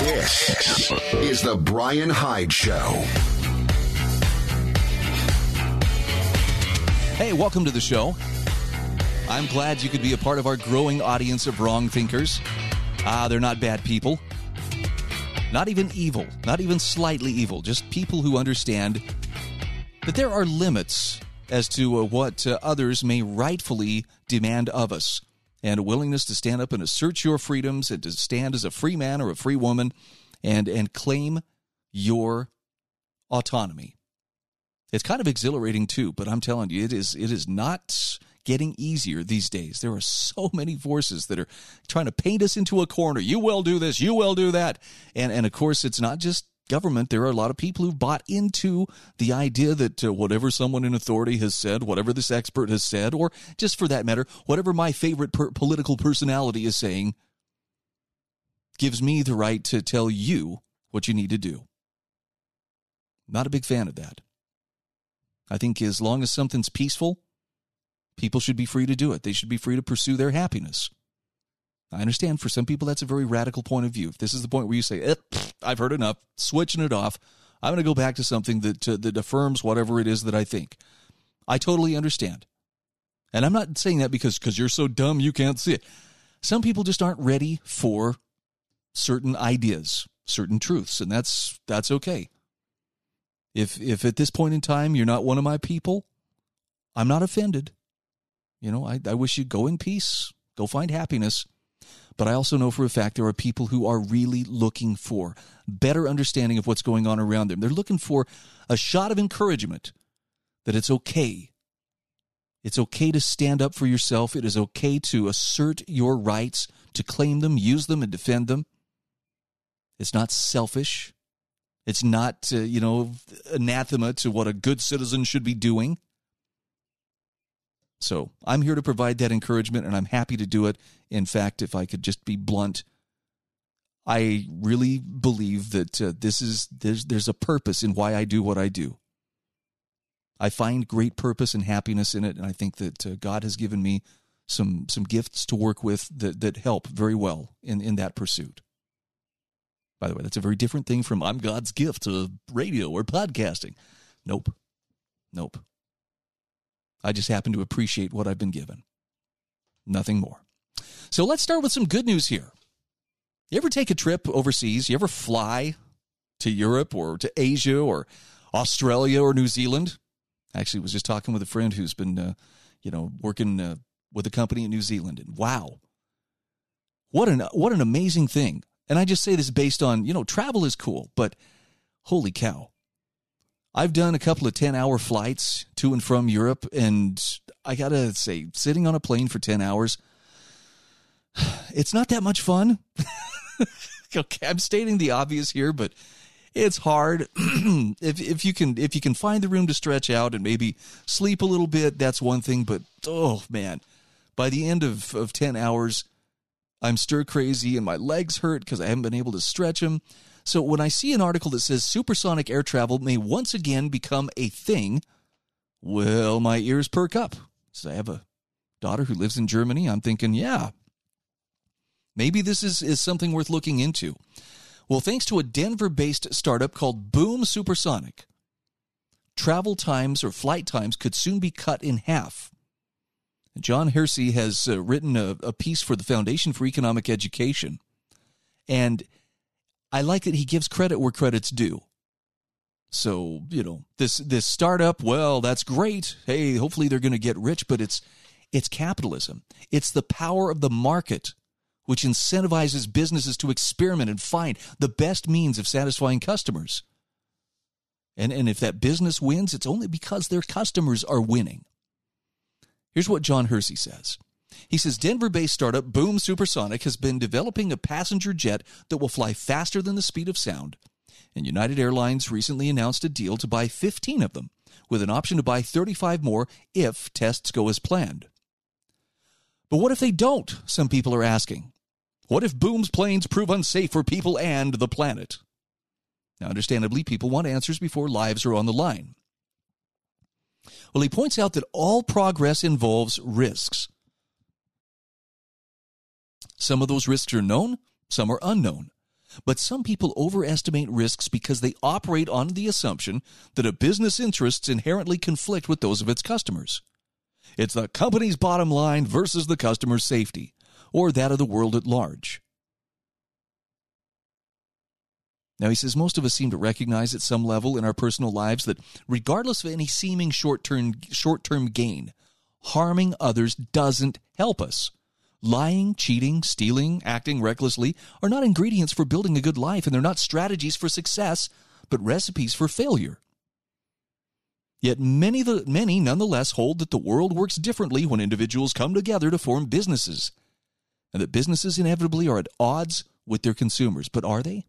This is the Brian Hyde Show. Hey, welcome to the show. I'm glad you could be a part of our growing audience of wrong thinkers. Ah, they're not bad people. Not even evil, not even slightly evil, just people who understand that there are limits as to uh, what uh, others may rightfully demand of us and a willingness to stand up and assert your freedoms and to stand as a free man or a free woman and and claim your autonomy. It's kind of exhilarating too, but I'm telling you, it is it is not getting easier these days. There are so many forces that are trying to paint us into a corner. You will do this, you will do that. And and of course it's not just government, there are a lot of people who've bought into the idea that uh, whatever someone in authority has said, whatever this expert has said, or just for that matter, whatever my favorite per- political personality is saying, gives me the right to tell you what you need to do. Not a big fan of that. I think as long as something's peaceful, people should be free to do it. They should be free to pursue their happiness. I understand for some people that's a very radical point of view. If this is the point where you say, eh, I've heard enough, switching it off, I'm going to go back to something that, uh, that affirms whatever it is that I think. I totally understand. And I'm not saying that because because you're so dumb you can't see it. Some people just aren't ready for certain ideas, certain truths, and that's that's okay. If if at this point in time you're not one of my people, I'm not offended. You know, I, I wish you go in peace, go find happiness. But I also know for a fact there are people who are really looking for better understanding of what's going on around them. They're looking for a shot of encouragement that it's okay. It's okay to stand up for yourself. It is okay to assert your rights, to claim them, use them, and defend them. It's not selfish. It's not, uh, you know, anathema to what a good citizen should be doing. So I'm here to provide that encouragement, and I'm happy to do it. In fact, if I could just be blunt, I really believe that uh, this is there's there's a purpose in why I do what I do. I find great purpose and happiness in it, and I think that uh, God has given me some some gifts to work with that that help very well in in that pursuit. By the way, that's a very different thing from I'm God's gift to radio or podcasting. Nope. Nope. I just happen to appreciate what I've been given. Nothing more. So let's start with some good news here. You ever take a trip overseas? You ever fly to Europe or to Asia or Australia or New Zealand? Actually, was just talking with a friend who's been, uh, you know, working uh, with a company in New Zealand, and wow, what an what an amazing thing! And I just say this based on you know travel is cool, but holy cow, I've done a couple of 10 hour flights to and from Europe, and I gotta say, sitting on a plane for 10 hours, it's not that much fun. okay, I'm stating the obvious here, but it's hard. if if you can if you can find the room to stretch out and maybe sleep a little bit, that's one thing. But oh man, by the end of, of 10 hours, I'm stir crazy and my legs hurt because I haven't been able to stretch them. So when I see an article that says supersonic air travel may once again become a thing, well, my ears perk up. So I have a daughter who lives in Germany. I'm thinking, yeah, maybe this is, is something worth looking into. Well, thanks to a Denver based startup called Boom Supersonic, travel times or flight times could soon be cut in half. Jon Hersey has uh, written a, a piece for the Foundation for Economic Education. And I like that he gives credit where credit's due. So, you know, this this startup, well, that's great. Hey, hopefully they're going to get rich, but it's it's capitalism. It's the power of the market which incentivizes businesses to experiment and find the best means of satisfying customers. And and if that business wins, it's only because their customers are winning. Here's what Jon Hersey says. He says Denver based startup Boom Supersonic has been developing a passenger jet that will fly faster than the speed of sound. And United Airlines recently announced a deal to buy 15 of them, with an option to buy 35 more if tests go as planned. But what if they don't? Some people are asking. What if Boom's planes prove unsafe for people and the planet? Now, understandably, people want answers before lives are on the line. Well, he points out that all progress involves risks. Some of those risks are known, some are unknown. But some people overestimate risks because they operate on the assumption that a business interests inherently conflict with those of its customers. It's the company's bottom line versus the customer's safety, or that of the world at large. Now, he says most of us seem to recognize at some level in our personal lives that regardless of any seeming short term gain, harming others doesn't help us. Lying, cheating, stealing, acting recklessly are not ingredients for building a good life, and they're not strategies for success, but recipes for failure. Yet many, many nonetheless hold that the world works differently when individuals come together to form businesses, and that businesses inevitably are at odds with their consumers. But are they?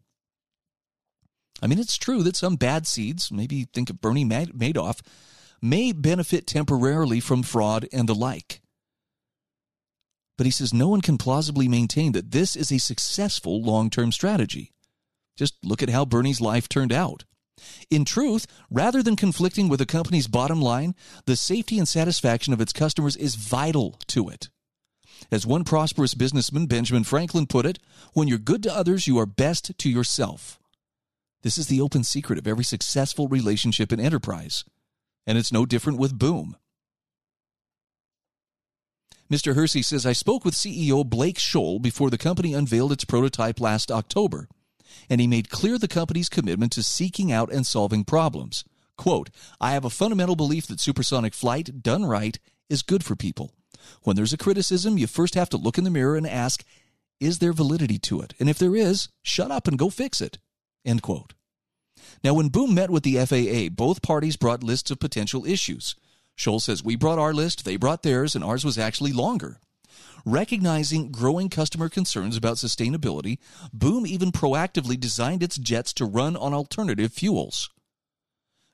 I mean, it's true that some bad seeds, maybe think of Bernie Madoff, may benefit temporarily from fraud and the like. But he says no one can plausibly maintain that this is a successful long term strategy. Just look at how Bernie's life turned out. In truth, rather than conflicting with a company's bottom line, the safety and satisfaction of its customers is vital to it. As one prosperous businessman, Benjamin Franklin, put it, when you're good to others, you are best to yourself. This is the open secret of every successful relationship and enterprise. And it's no different with Boom. Mr. Hersey says, I spoke with CEO Blake Scholl before the company unveiled its prototype last October, and he made clear the company's commitment to seeking out and solving problems. Quote, I have a fundamental belief that supersonic flight, done right, is good for people. When there's a criticism, you first have to look in the mirror and ask, is there validity to it? And if there is, shut up and go fix it. End quote. Now, when Boom met with the FAA, both parties brought lists of potential issues. Scholl says, We brought our list, they brought theirs, and ours was actually longer. Recognizing growing customer concerns about sustainability, Boom even proactively designed its jets to run on alternative fuels.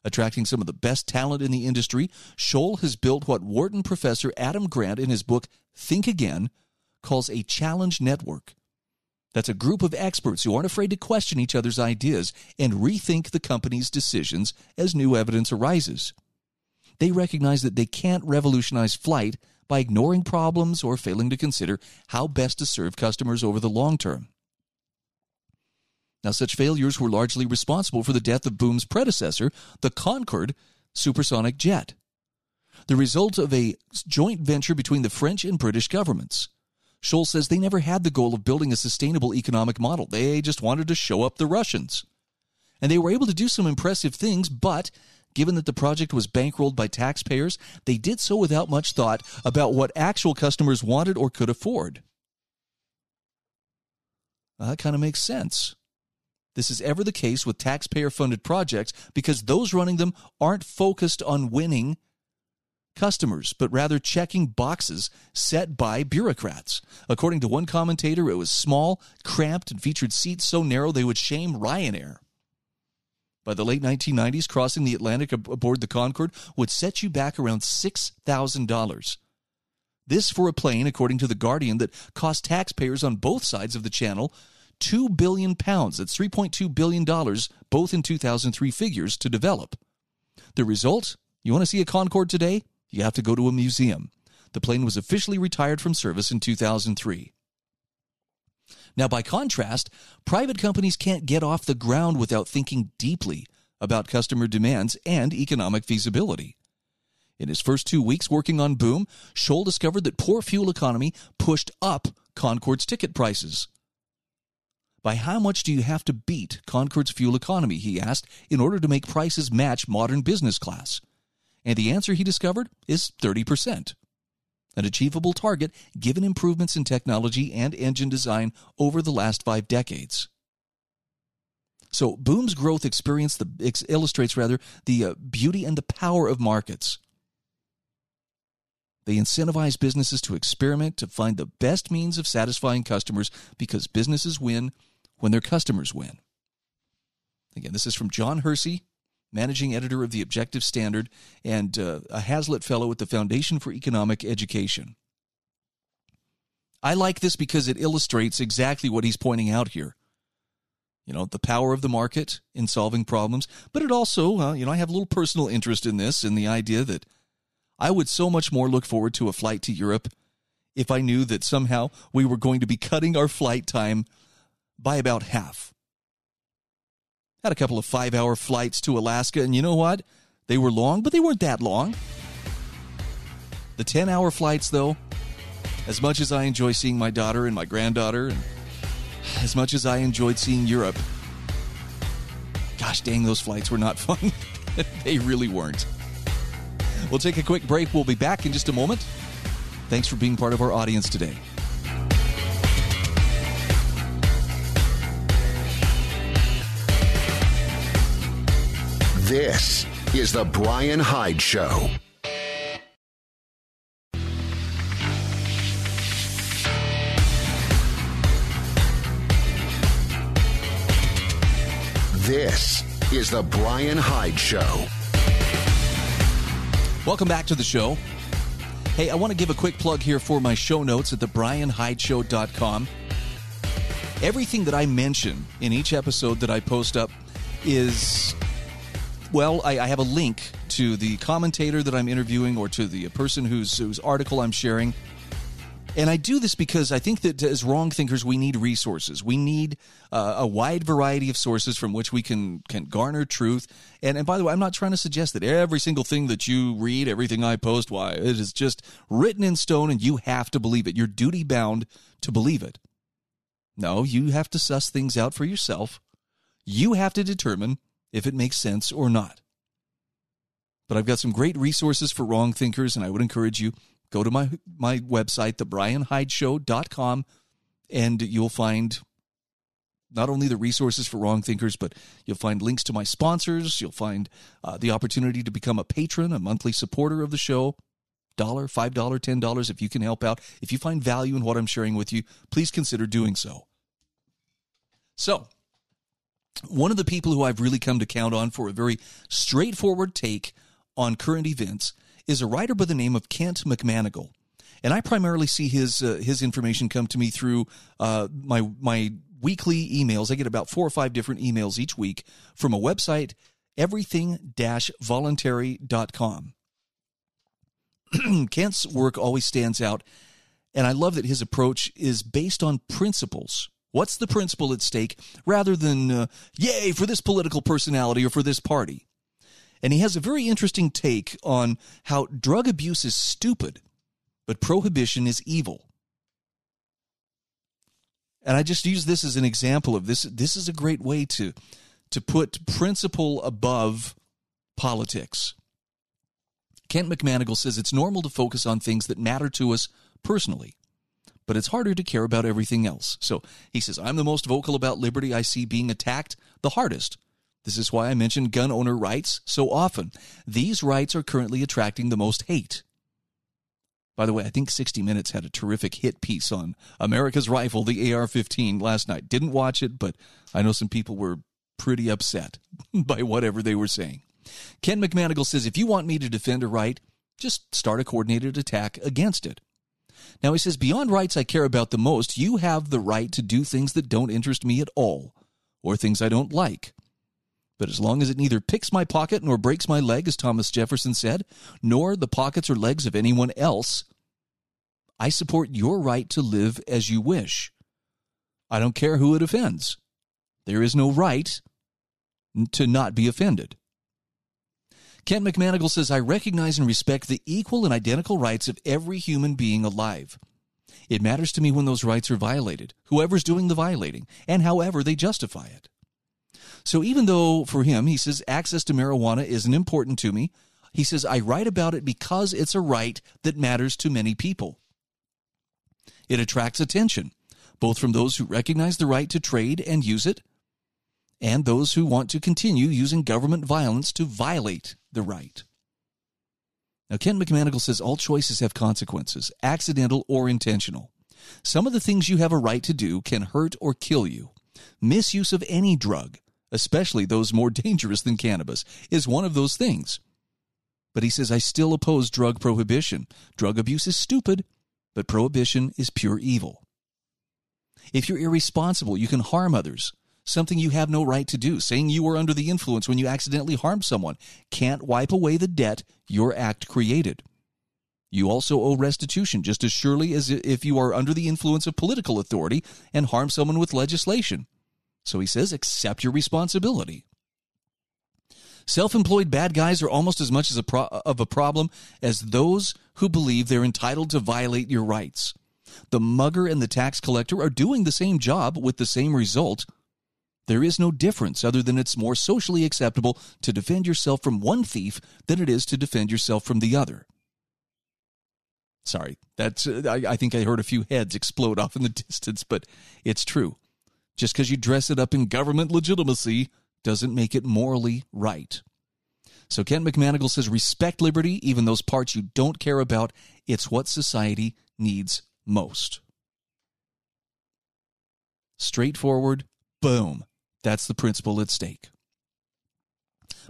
Attracting some of the best talent in the industry, Scholl has built what Wharton professor Adam Grant in his book Think Again calls a challenge network. That's a group of experts who aren't afraid to question each other's ideas and rethink the company's decisions as new evidence arises. They recognize that they can't revolutionize flight by ignoring problems or failing to consider how best to serve customers over the long term. Now, such failures were largely responsible for the death of Boom's predecessor, the Concorde supersonic jet, the result of a joint venture between the French and British governments. Scholl says they never had the goal of building a sustainable economic model. They just wanted to show up the Russians. And they were able to do some impressive things, but given that the project was bankrolled by taxpayers, they did so without much thought about what actual customers wanted or could afford. Well, that kind of makes sense. This is ever the case with taxpayer funded projects because those running them aren't focused on winning customers, but rather checking boxes set by bureaucrats. According to one commentator, it was small, cramped, and featured seats so narrow they would shame Ryanair. By the late 1990s, crossing the Atlantic aboard the Concorde would set you back around $6,000. This for a plane, according to The Guardian, that cost taxpayers on both sides of the channel 2 billion pounds. That's 3.2 billion dollars both in 2003 figures to develop. The result, you want to see a Concorde today? You have to go to a museum. The plane was officially retired from service in 2003. Now, by contrast, private companies can't get off the ground without thinking deeply about customer demands and economic feasibility. In his first two weeks working on Boom, Scholl discovered that poor fuel economy pushed up Concorde's ticket prices. By how much do you have to beat Concorde's fuel economy, he asked, in order to make prices match modern business class? And the answer he discovered is 30%. An achievable target given improvements in technology and engine design over the last five decades. So, Boom's growth experience the, ex, illustrates rather the uh, beauty and the power of markets. They incentivize businesses to experiment to find the best means of satisfying customers because businesses win when their customers win. Again, this is from Jon Hersey, managing editor of the Objective Standard and uh, a Hazlitt Fellow at the Foundation for Economic Education. I like this because it illustrates exactly what he's pointing out here. You know, the power of the market in solving problems, but it also, uh, you know, I have a little personal interest in this, in the idea that I would so much more look forward to a flight to Europe if I knew that somehow we were going to be cutting our flight time by about half. Had a couple of five hour flights to Alaska, and you know what? They were long, but they weren't that long. The 10 hour flights, though, as much as I enjoy seeing my daughter and my granddaughter, and as much as I enjoyed seeing Europe, gosh dang, those flights were not fun. they really weren't. We'll take a quick break. We'll be back in just a moment. Thanks for being part of our audience today. This is The Brian Hyde Show. This is The Brian Hyde Show. Welcome back to the show. Hey, I want to give a quick plug here for my show notes at thebrianhydeshow.com. Everything that I mention in each episode that I post up is well, I, I, have a link to the commentator that I'm interviewing or to the person whose, whose article I'm sharing. And I do this because I think that as wrong thinkers, we need resources. We need uh, a wide variety of sources from which we can can garner truth. And and by the way, I'm not trying to suggest that every single thing that you read, everything I post, why it is just written in stone, and you have to believe it. You're duty bound to believe it. No, you have to suss things out for yourself. You have to determine if it makes sense or not. But I've got some great resources for wrong thinkers, and I would encourage you go to my my website, thebrianhydeshow.com, and you'll find not only the resources for wrong thinkers, but you'll find links to my sponsors. You'll find uh, the opportunity to become a patron, a monthly supporter of the show. Dollar, five dollar, ten dollars if you can help out. If you find value in what I'm sharing with you, please consider doing so. So, one of the people who I've really come to count on for a very straightforward take on current events is a writer by the name of Kent McManigal. And I primarily see his uh, his information come to me through uh, my my weekly emails. I get about four or five different emails each week from a website, everything-voluntary.com. Kent's work always stands out, and I love that his approach is based on principles. What's the principle at stake rather than, uh, yay, for this political personality or for this party? And he has a very interesting take on how drug abuse is stupid, but prohibition is evil. And I just use this as an example of this. This is a great way to to put principle above politics. Kent McManigal says it's normal to focus on things that matter to us personally, but it's harder to care about everything else. So he says, I'm the most vocal about liberty I see being attacked the hardest. This is why I mention gun owner rights so often. These rights are currently attracting the most hate. By the way, I think 60 Minutes had a terrific hit piece on America's Rifle, the AR 15, last night. Didn't watch it, but I know some people were pretty upset by whatever they were saying. Ken McManigal says if you want me to defend a right, just start a coordinated attack against it. Now, he says, beyond rights I care about the most, you have the right to do things that don't interest me at all, or things I don't like. But as long as it neither picks my pocket nor breaks my leg, as Thomas Jefferson said, nor the pockets or legs of anyone else, I support your right to live as you wish. I don't care who it offends. There is no right to not be offended. Kent McManigal says, I recognize and respect the equal and identical rights of every human being alive. It matters to me when those rights are violated, whoever's doing the violating, and however they justify it. So even though for him, he says access to marijuana isn't important to me, he says I write about it because it's a right that matters to many people. It attracts attention, both from those who recognize the right to trade and use it, and those who want to continue using government violence to violate the right. Now, Kent McManigal says all choices have consequences, accidental or intentional. Some of the things you have a right to do can hurt or kill you. Misuse of any drug, especially those more dangerous than cannabis, is one of those things. But he says, I still oppose drug prohibition. Drug abuse is stupid, but prohibition is pure evil. If you're irresponsible, you can harm others, something you have no right to do. Saying you were under the influence when you accidentally harmed someone can't wipe away the debt your act created. You also owe restitution just as surely as if you are under the influence of political authority and harm someone with legislation. So he says, accept your responsibility. Self employed bad guys are almost as much as a pro- of a problem as those who believe they're entitled to violate your rights. The mugger and the tax collector are doing the same job with the same result. There is no difference other than it's more socially acceptable to defend yourself from one thief than it is to defend yourself from the other. Sorry, that's uh, I, I think I heard a few heads explode off in the distance, but it's true. Just because you dress it up in government legitimacy doesn't make it morally right. So Kent McManigal says respect liberty, even those parts you don't care about. It's what society needs most. Straightforward, boom. That's the principle at stake.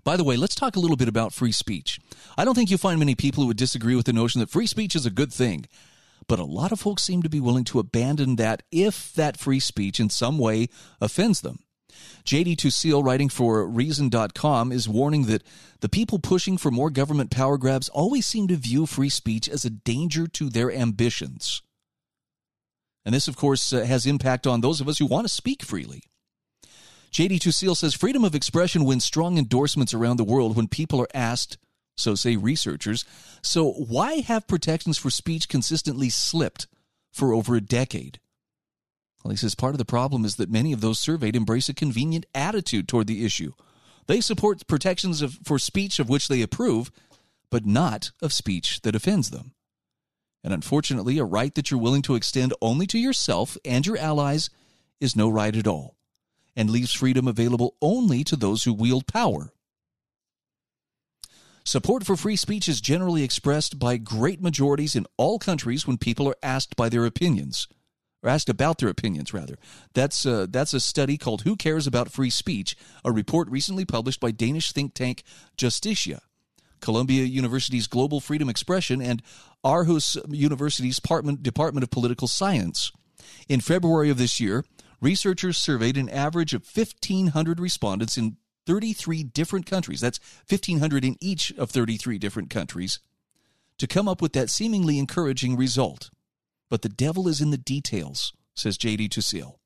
By the way, let's talk a little bit about free speech. I don't think you'll find many people who would disagree with the notion that free speech is a good thing but a lot of folks seem to be willing to abandon that if that free speech in some way offends them. JD Tuccille, writing for Reason.com, is warning that the people pushing for more government power grabs always seem to view free speech as a danger to their ambitions. And this, of course, uh, has impact on those of us who want to speak freely. JD Tuccille says freedom of expression wins strong endorsements around the world when people are asked so say researchers. So, why have protections for speech consistently slipped for over a decade? Well, he says part of the problem is that many of those surveyed embrace a convenient attitude toward the issue. They support protections of, for speech of which they approve, but not of speech that offends them. And unfortunately, a right that you're willing to extend only to yourself and your allies is no right at all, and leaves freedom available only to those who wield power. Support for free speech is generally expressed by great majorities in all countries when people are asked by their opinions, or asked about their opinions, rather. That's a, uh, that's a study called Who Cares About Free Speech, a report recently published by Danish think tank Justitia. Columbia University's Global Freedom Expression, and Aarhus University's Department, Department of Political Science. In February of this year, researchers surveyed an average of 1,500 respondents in 33 different countries. That's 1,500 in each of 33 different countries to come up with that seemingly encouraging result. But the devil is in the details, says J.D. Tuccille.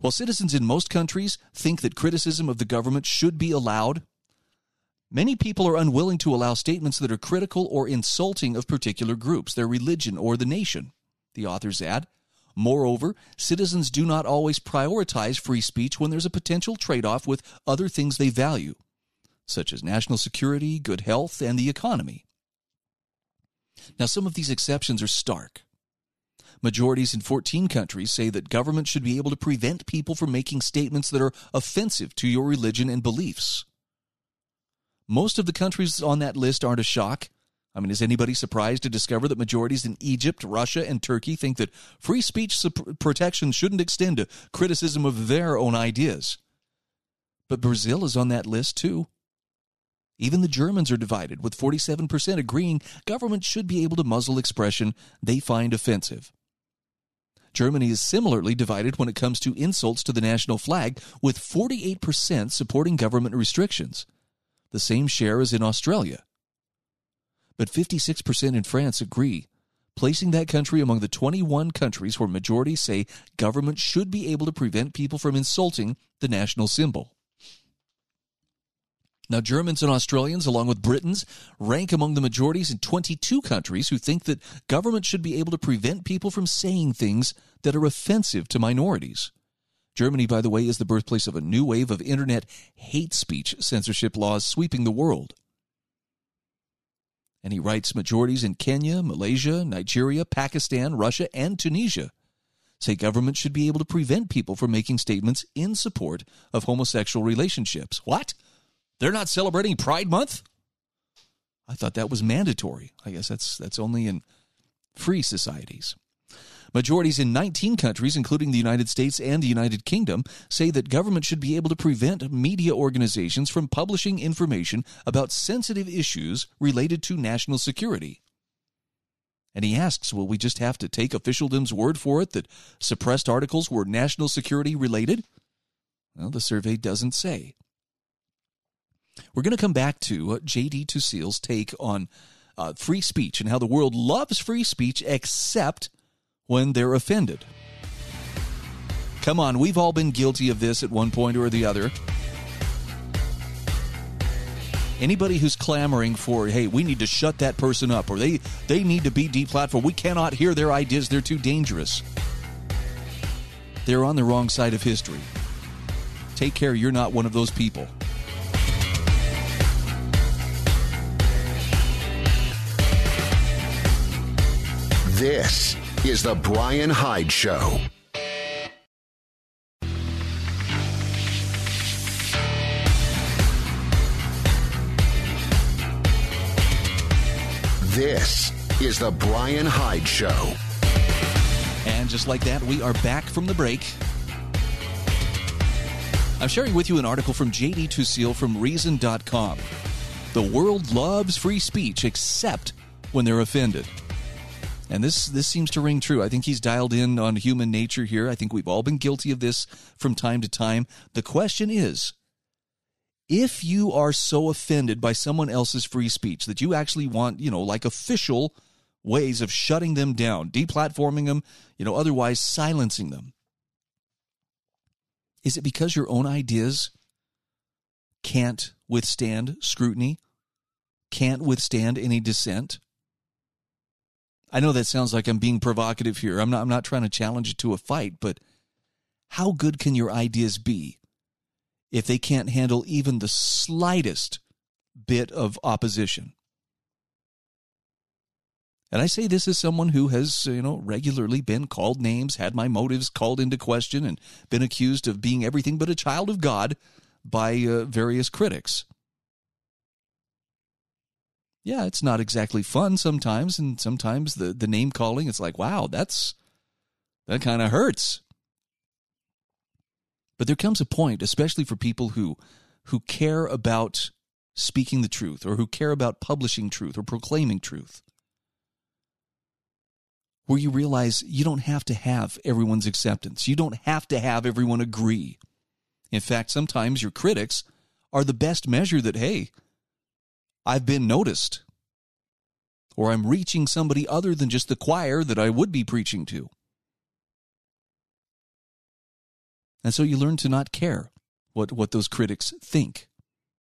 While citizens in most countries think that criticism of the government should be allowed, many people are unwilling to allow statements that are critical or insulting of particular groups, their religion, or the nation. The authors add Moreover, citizens do not always prioritize free speech when there's a potential trade off with other things they value, such as national security, good health, and the economy. Now, some of these exceptions are stark. Majorities in 14 countries say that government should be able to prevent people from making statements that are offensive to your religion and beliefs. Most of the countries on that list aren't a shock. I mean, is anybody surprised to discover that majorities in Egypt, Russia, and Turkey think that free speech protection shouldn't extend to criticism of their own ideas? But Brazil is on that list too. Even the Germans are divided, with 47% agreeing government should be able to muzzle expression they find offensive. Germany is similarly divided when it comes to insults to the national flag, with 48% supporting government restrictions. The same share as in Australia but 56% in France agree, placing that country among the 21 countries where majorities say government should be able to prevent people from insulting the national symbol. Now, Germans and Australians, along with Britons, rank among the majorities in 22 countries who think that government should be able to prevent people from saying things that are offensive to minorities. Germany, by the way, is the birthplace of a new wave of internet hate speech censorship laws sweeping the world. And he writes majorities in Kenya, Malaysia, Nigeria, Pakistan, Russia, and Tunisia say government should be able to prevent people from making statements in support of homosexual relationships. What? They're not celebrating Pride Month? I thought that was mandatory. I guess that's that's only in free societies. Majorities in 19 countries, including the United States and the United Kingdom, say that government should be able to prevent media organizations from publishing information about sensitive issues related to national security. And he asks, will we just have to take officialdom's word for it that suppressed articles were national security related? Well, the survey doesn't say. We're going to come back to uh, J.D. Tuccille's take on uh, free speech and how the world loves free speech except when they're offended. Come on, we've all been guilty of this at one point or the other. Anybody who's clamoring for, hey, we need to shut that person up, or they, they need to be deplatformed, we cannot hear their ideas, they're too dangerous. They're on the wrong side of history. Take care, you're not one of those people. This is The Brian Hyde Show. This is The Brian Hyde Show. And just like that, we are back from the break. I'm sharing with you an article from JD Tuccille from Reason.com. The world loves free speech except when they're offended. And this this seems to ring true. I think he's dialed in on human nature here. I think we've all been guilty of this from time to time. The question is if you are so offended by someone else's free speech that you actually want, you know, like official ways of shutting them down, deplatforming them, you know, otherwise silencing them. Is it because your own ideas can't withstand scrutiny, can't withstand any dissent? I know that sounds like I'm being provocative here. I'm not I'm not trying to challenge you to a fight, but how good can your ideas be if they can't handle even the slightest bit of opposition? And I say this as someone who has, you know, regularly been called names, had my motives called into question, and been accused of being everything but a child of God by uh, various critics. Yeah, it's not exactly fun sometimes, and sometimes the, the name calling, it's like, wow, that's that kind of hurts. But there comes a point, especially for people who who care about speaking the truth or who care about publishing truth or proclaiming truth, where you realize you don't have to have everyone's acceptance. You don't have to have everyone agree. In fact, sometimes your critics are the best measure that, hey, I've been noticed, or I'm reaching somebody other than just the choir that I would be preaching to. And so you learn to not care what, what those critics think.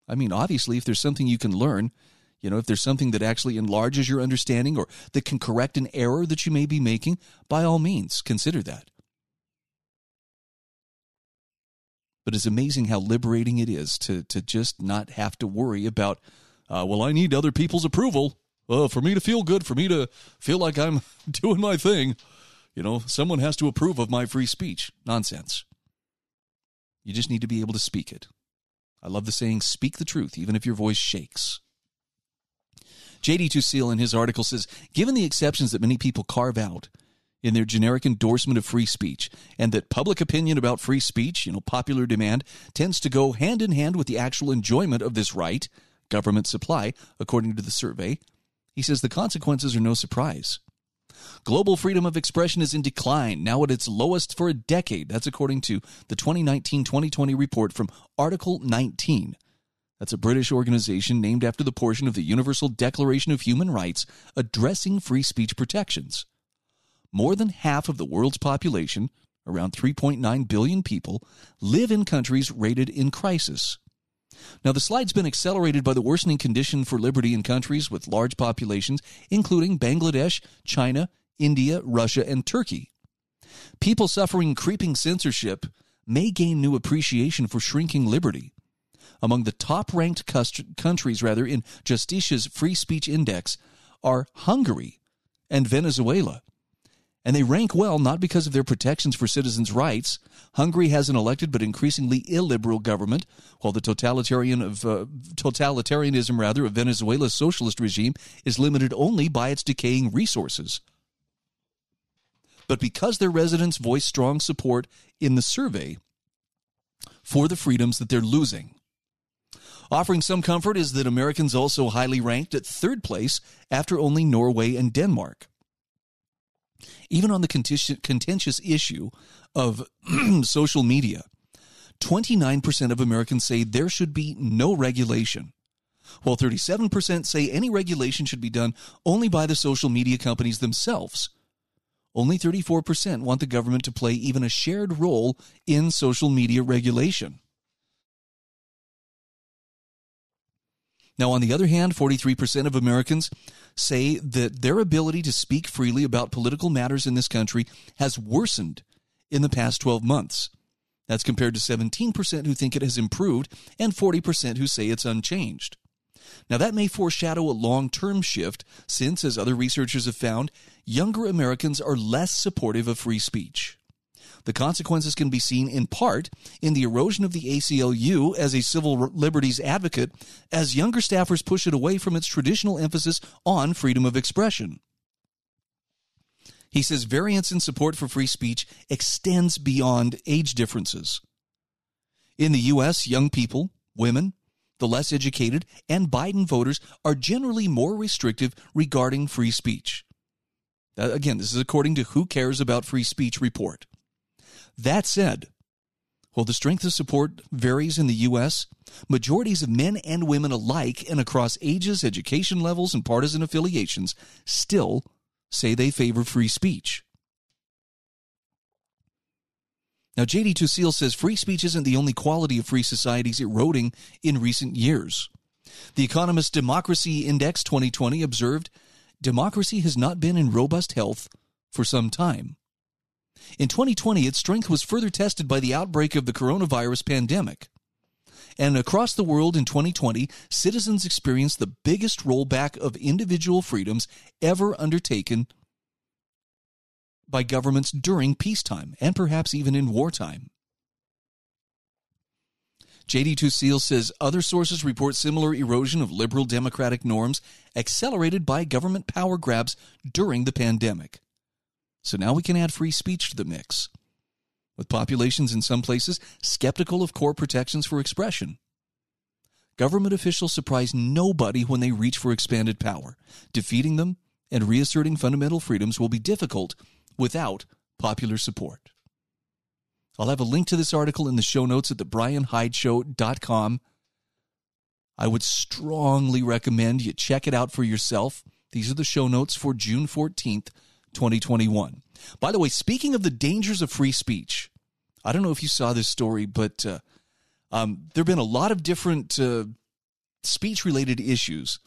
I mean, obviously, if there's something you can learn, you know, if there's something that actually enlarges your understanding or that can correct an error that you may be making, by all means, consider that. But it's amazing how liberating it is to, to just not have to worry about, uh, well, I need other people's approval uh, for me to feel good, for me to feel like I'm doing my thing. You know, someone has to approve of my free speech. Nonsense. You just need to be able to speak it. I love the saying, speak the truth, even if your voice shakes. JD Tuccille in his article says, given the exceptions that many people carve out in their generic endorsement of free speech, and that public opinion about free speech, you know, popular demand, tends to go hand in hand with the actual enjoyment of this right, government supply, according to the survey, he says the consequences are no surprise. Global freedom of expression is in decline, now at its lowest for a decade. That's according to the 2019 2020 report from Article 19. That's a British organization named after the portion of the Universal Declaration of Human Rights addressing free speech protections. More than half of the world's population, around 3.9 billion people, live in countries rated in crisis. Now, the slide's been accelerated by the worsening condition for liberty in countries with large populations, including Bangladesh, China, India, Russia, and Turkey. People suffering creeping censorship may gain new appreciation for shrinking liberty. Among the top ranked countries rather in Justitia's free speech index are Hungary and Venezuela. And they rank well not because of their protections for citizens' rights. Hungary has an elected but increasingly illiberal government, while the totalitarian of uh, totalitarianism rather of Venezuela's socialist regime is limited only by its decaying resources. But because their residents voice strong support in the survey for the freedoms that they're losing. Offering some comfort is that Americans also highly ranked at third place after only Norway and Denmark even on the contentious issue of social media, 29% of Americans say there should be no regulation, while 37% say any regulation should be done only by the social media companies themselves. Only 34% want the government to play even a shared role in social media regulation. Now, on the other hand, 43% of Americans say that their ability to speak freely about political matters in this country has worsened in the past 12 months. That's compared to 17% who think it has improved and 40% who say it's unchanged. Now, that may foreshadow a long term shift since, as other researchers have found, younger Americans are less supportive of free speech. The consequences can be seen in part in the erosion of the ACLU as a civil liberties advocate as younger staffers push it away from its traditional emphasis on freedom of expression. He says variance in support for free speech extends beyond age differences. In the U.S., young people, women, the less educated, and Biden voters are generally more restrictive regarding free speech. Uh, again, this is according to Who Cares About Free Speech report. That said, while the strength of support varies in the U.S., majorities of men and women alike and across ages, education levels, and partisan affiliations still say they favor free speech. Now, J.D. Tuccille says free speech isn't the only quality of free societies eroding in recent years. The Economist Democracy Index 2020 observed democracy has not been in robust health for some time. In 2020, its strength was further tested by the outbreak of the coronavirus pandemic. And across the world in 2020, citizens experienced the biggest rollback of individual freedoms ever undertaken by governments during peacetime and perhaps even in wartime. JD2 says other sources report similar erosion of liberal democratic norms accelerated by government power grabs during the pandemic. So now we can add free speech to the mix, with populations in some places skeptical of core protections for expression. Government officials surprise nobody when they reach for expanded power. Defeating them and reasserting fundamental freedoms will be difficult without popular support. I'll have a link to this article in the show notes at thebrianhydeshow.com. I would strongly recommend you check it out for yourself. These are the show notes for June 14th, 2021. By the way, speaking of the dangers of free speech, I don't know if you saw this story, but uh, um, there have been a lot of different uh, speech related issues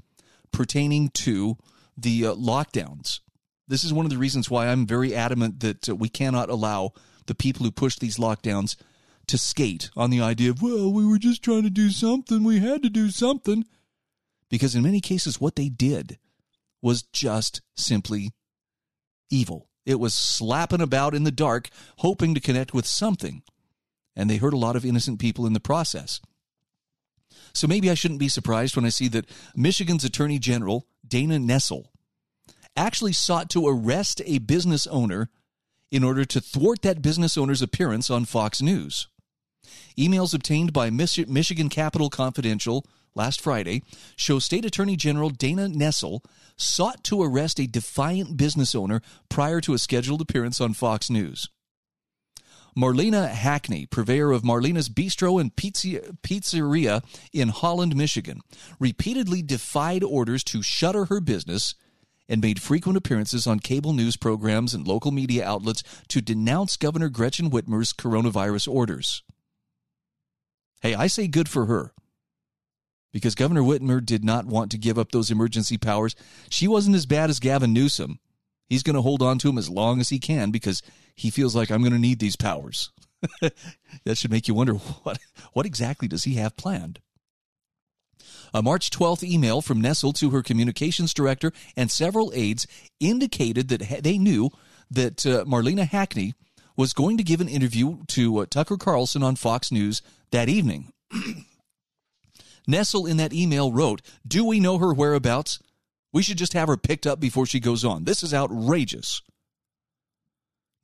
pertaining to the uh, lockdowns. This is one of the reasons why I'm very adamant that uh, we cannot allow the people who push these lockdowns to skate on the idea of, well, we were just trying to do something. We had to do something. Because in many cases, what they did was just simply evil. It was slapping about in the dark, hoping to connect with something. And they hurt a lot of innocent people in the process. So maybe I shouldn't be surprised when I see that Michigan's Attorney General, Dana Nessel, actually sought to arrest a business owner in order to thwart that business owner's appearance on Fox News. Emails obtained by Michigan Capital Confidential last Friday show State Attorney General Dana Nessel sought to arrest a defiant business owner prior to a scheduled appearance on Fox News. Marlena Hackney, purveyor of Marlena's Bistro and Pizzeria in Holland, Michigan, repeatedly defied orders to shutter her business and made frequent appearances on cable news programs and local media outlets to denounce Governor Gretchen Whitmer's coronavirus orders. Hey, I say good for her. Because Governor Whitmer did not want to give up those emergency powers. She wasn't as bad as Gavin Newsom. He's going to hold on to them as long as he can because he feels like I'm going to need these powers. that should make you wonder what what exactly does he have planned? A March 12th email from Nessel to her communications director and several aides indicated that they knew that uh, Marlena Hackney was going to give an interview to uh, Tucker Carlson on Fox News that evening. Nessel in that email wrote, Do we know her whereabouts? We should just have her picked up before she goes on. This is outrageous.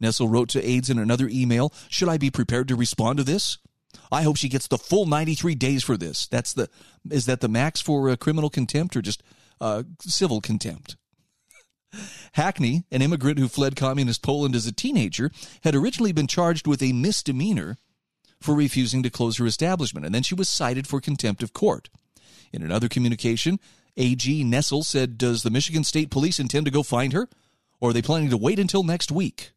Nessel wrote to aides in another email, Should I be prepared to respond to this? I hope she gets the full 93 days for this. That's the is that the max for uh, criminal contempt or just uh, civil contempt? Hackney, an immigrant who fled communist Poland as a teenager, had originally been charged with a misdemeanor for refusing to close her establishment, and then she was cited for contempt of court. In another communication, AG Nessel said, Does the Michigan State Police intend to go find her? Or are they planning to wait until next week?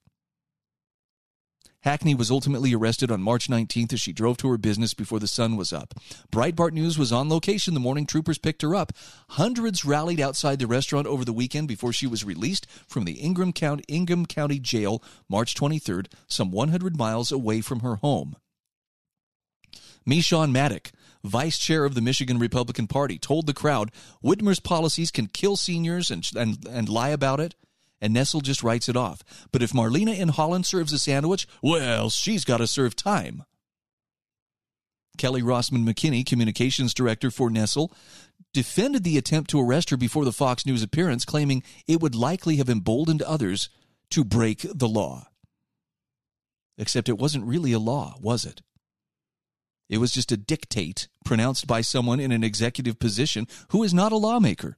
Hackney was ultimately arrested on March 19th as she drove to her business before the sun was up. Breitbart News was on location the morning troopers picked her up. Hundreds rallied outside the restaurant over the weekend before she was released from the Ingham County, Ingham County Jail March 23rd, some 100 miles away from her home. Meshawn Maddock, vice chair of the Michigan Republican Party, told the crowd Whitmer's policies can kill seniors and, and, and lie about it and Nessel just writes it off. But if Marlena in Holland serves a sandwich, well, she's got to serve time. Kelly Rossman McKinney, communications director for Nessel, defended the attempt to arrest her before the Fox News appearance, claiming it would likely have emboldened others to break the law. Except it wasn't really a law, was it? It was just a dictate pronounced by someone in an executive position who is not a lawmaker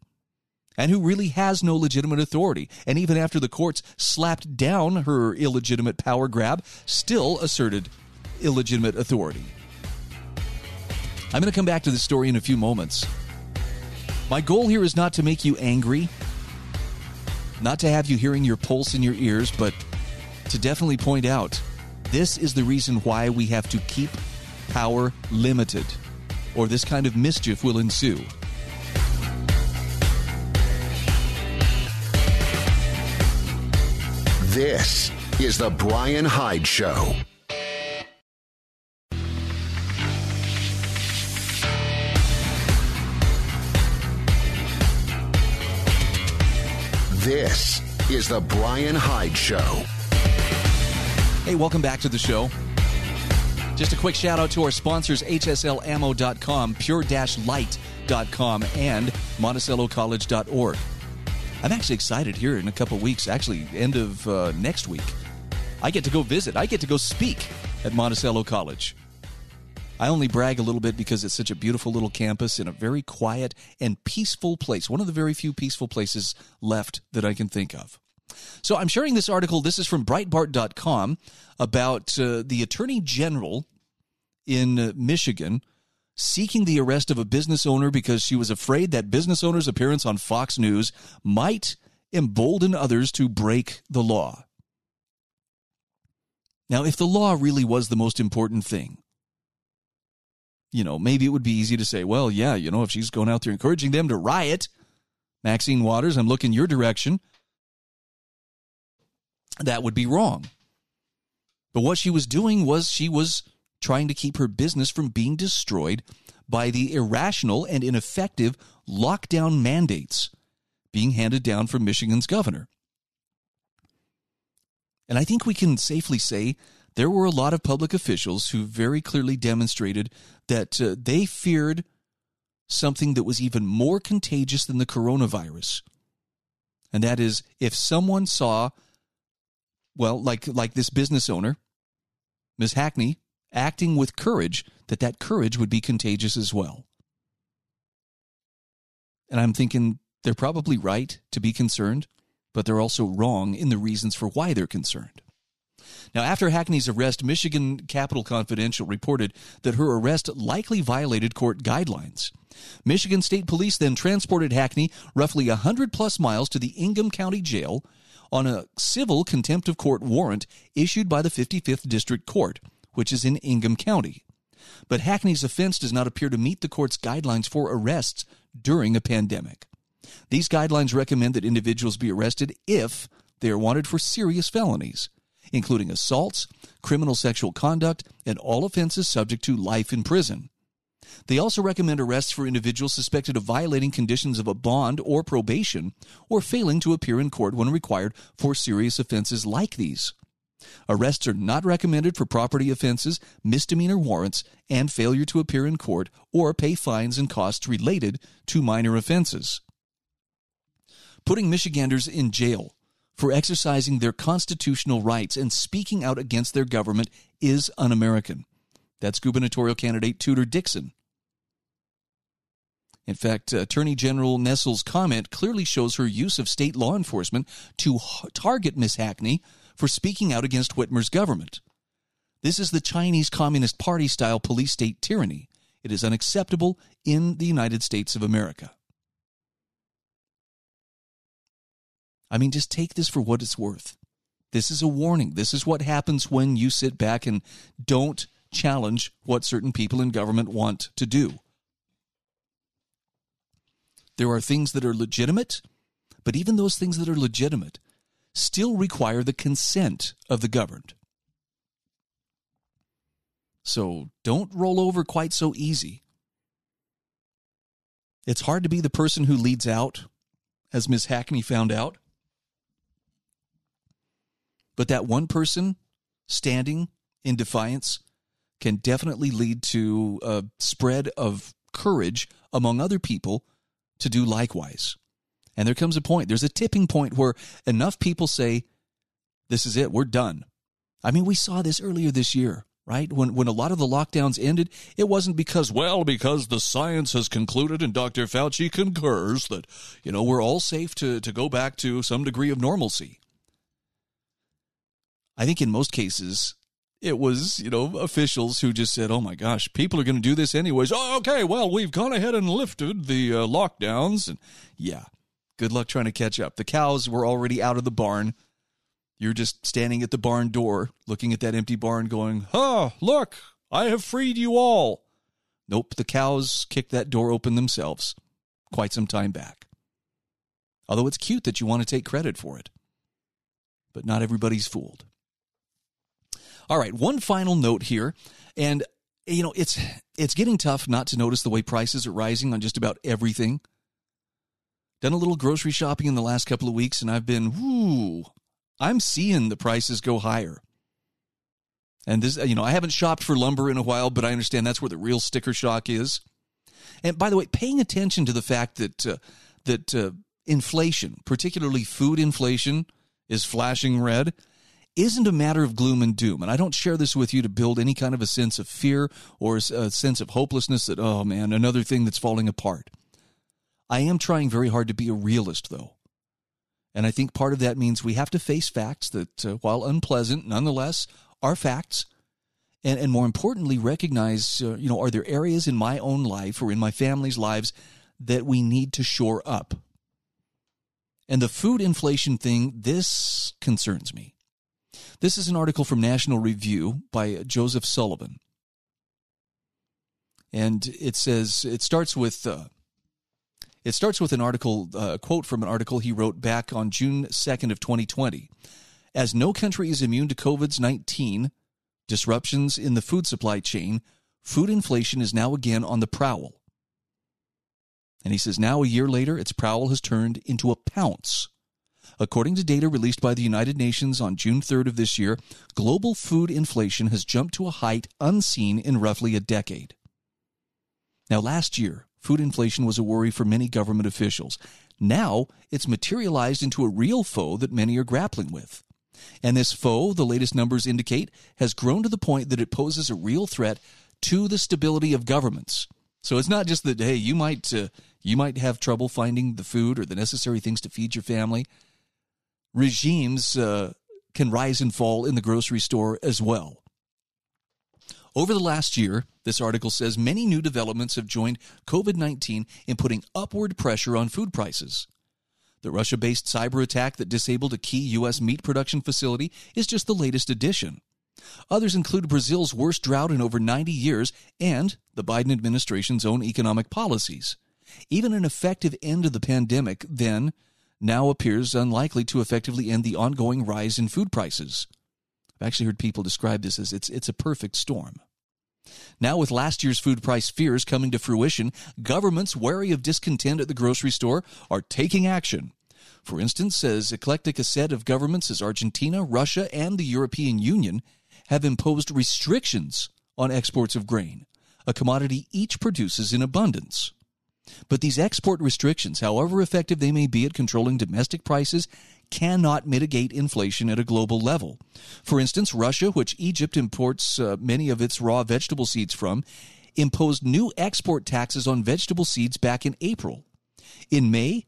and who really has no legitimate authority. And even after the courts slapped down her illegitimate power grab, still asserted illegitimate authority. I'm going to come back to this story in a few moments. My goal here is not to make you angry, not to have you hearing your pulse in your ears, but to definitely point out this is the reason why we have to keep power limited, or this kind of mischief will ensue. This is The Brian Hyde Show. This is The Brian Hyde Show. Hey, welcome back to the show. Just a quick shout out to our sponsors, hslammo.com, pure-light.com, and monticellocollege.org. I'm actually excited here in a couple weeks, actually, end of uh, next week. I get to go visit, I get to go speak at Monticello College. I only brag a little bit because it's such a beautiful little campus in a very quiet and peaceful place. One of the very few peaceful places left that I can think of. So I'm sharing this article. This is from Breitbart.com about uh, the Attorney General in uh, Michigan seeking the arrest of a business owner because she was afraid that business owner's appearance on Fox News might embolden others to break the law. Now, if the law really was the most important thing, you know, maybe it would be easy to say, well, yeah, you know, if she's going out there encouraging them to riot, Maxine Waters, I'm looking your direction, that would be wrong. But what she was doing was she was trying to keep her business from being destroyed by the irrational and ineffective lockdown mandates being handed down from Michigan's governor. And I think we can safely say there were a lot of public officials who very clearly demonstrated that uh, they feared something that was even more contagious than the coronavirus. And that is if someone saw well, like like this business owner, Ms. Hackney, acting with courage, that that courage would be contagious as well. And I'm thinking they're probably right to be concerned, but they're also wrong in the reasons for why they're concerned. Now, after Hackney's arrest, Michigan Capital Confidential reported that her arrest likely violated court guidelines. Michigan State Police then transported Hackney roughly 100 plus miles to the Ingham County Jail on a civil contempt of court warrant issued by the 55th District Court, which is in Ingham County. But Hackney's offense does not appear to meet the court's guidelines for arrests during a pandemic. These guidelines recommend that individuals be arrested if they are wanted for serious felonies, including assaults, criminal sexual conduct, and all offenses subject to life in prison. They also recommend arrests for individuals suspected of violating conditions of a bond or probation or failing to appear in court when required for serious offenses like these. Arrests are not recommended for property offenses, misdemeanor warrants, and failure to appear in court or pay fines and costs related to minor offenses. Putting Michiganders in jail for exercising their constitutional rights and speaking out against their government is un American. That's gubernatorial candidate Tudor Dixon. In fact, Attorney General Nessel's comment clearly shows her use of state law enforcement to target Miss Hackney for speaking out against Whitmer's government. This is the Chinese Communist Party style police state tyranny. It is unacceptable in the United States of America. I mean, just take this for what it's worth. This is a warning. This is what happens when you sit back and don't challenge what certain people in government want to do. There are things that are legitimate, but even those things that are legitimate still require the consent of the governed. So don't roll over quite so easy. It's hard to be the person who leads out, as Miss Hackney found out. But that one person standing in defiance can definitely lead to a spread of courage among other people to do likewise. And there comes a point, there's a tipping point where enough people say, This is it, we're done. I mean, we saw this earlier this year, right? When, when a lot of the lockdowns ended, it wasn't because, well, because the science has concluded and Dr. Fauci concurs that, you know, we're all safe to, to go back to some degree of normalcy. I think in most cases, it was, you know, officials who just said, oh my gosh, people are going to do this anyways. Oh, okay, well, we've gone ahead and lifted the uh, lockdowns. And yeah, good luck trying to catch up. The cows were already out of the barn. You're just standing at the barn door, looking at that empty barn, going, oh, look, I have freed you all. Nope, the cows kicked that door open themselves quite some time back. Although it's cute that you want to take credit for it. But not everybody's fooled. All right, one final note here, and you know it's it's getting tough not to notice the way prices are rising on just about everything. Done a little grocery shopping in the last couple of weeks, and I've been, whoo, I'm seeing the prices go higher. And this, you know, I haven't shopped for lumber in a while, but I understand that's where the real sticker shock is. And by the way, paying attention to the fact that uh, that uh, inflation, particularly food inflation, is flashing red, isn't a matter of gloom and doom. And I don't share this with you to build any kind of a sense of fear or a sense of hopelessness that oh man, another thing that's falling apart. I am trying very hard to be a realist, though. And I think part of that means we have to face facts that, uh, while unpleasant, nonetheless are facts. And, and more importantly, recognize, uh, you know, are there areas in my own life or in my family's lives that we need to shore up? And the food inflation thing, this concerns me. This is an article from National Review by Joseph Sullivan. And it says, it starts with, uh, it starts with an article, uh, quote from an article he wrote back on June 2nd of 2020. As no country is immune to COVID-19 disruptions in the food supply chain, food inflation is now again on the prowl. And he says now a year later, its prowl has turned into a pounce. According to data released by the United Nations on June 3rd of this year, global food inflation has jumped to a height unseen in roughly a decade. Now, last year, food inflation was a worry for many government officials. Now it's materialized into a real foe that many are grappling with. And this foe, the latest numbers indicate, has grown to the point that it poses a real threat to the stability of governments. So it's not just that hey, you might uh, you might have trouble finding the food or the necessary things to feed your family. Regimes uh, can rise and fall in the grocery store as well. Over the last year, this article says many new developments have joined COVID 19 in putting upward pressure on food prices. The Russia based cyber attack that disabled a key U.S. meat production facility is just the latest addition. Others include Brazil's worst drought in over 90 years and the Biden administration's own economic policies. Even an effective end to the pandemic, then, now appears unlikely to effectively end the ongoing rise in food prices. I've actually heard people describe this as it's, it's a perfect storm. Now, with last year's food price fears coming to fruition, governments wary of discontent at the grocery store are taking action. For instance, as eclectic a set of governments as Argentina, Russia, and the European Union have imposed restrictions on exports of grain, a commodity each produces in abundance. But these export restrictions, however effective they may be at controlling domestic prices, cannot mitigate inflation at a global level. For instance, Russia, which Egypt imports uh, many of its raw vegetable seeds from, imposed new export taxes on vegetable seeds back in April. In May,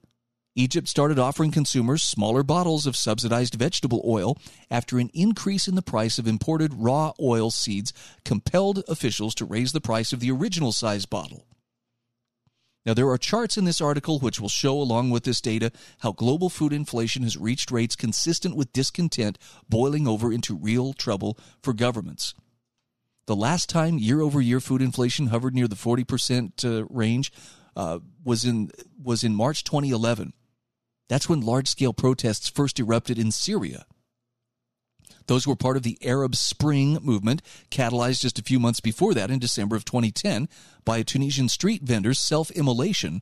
Egypt started offering consumers smaller bottles of subsidized vegetable oil after an increase in the price of imported raw oil seeds compelled officials to raise the price of the original size bottle. Now, there are charts in this article which will show, along with this data, how global food inflation has reached rates consistent with discontent boiling over into real trouble for governments. The last time year over year food inflation hovered near the 40% uh, range uh, was, in, was in March 2011. That's when large scale protests first erupted in Syria. Those were part of the Arab Spring movement, catalyzed just a few months before that in December of 2010 by a Tunisian street vendor's self immolation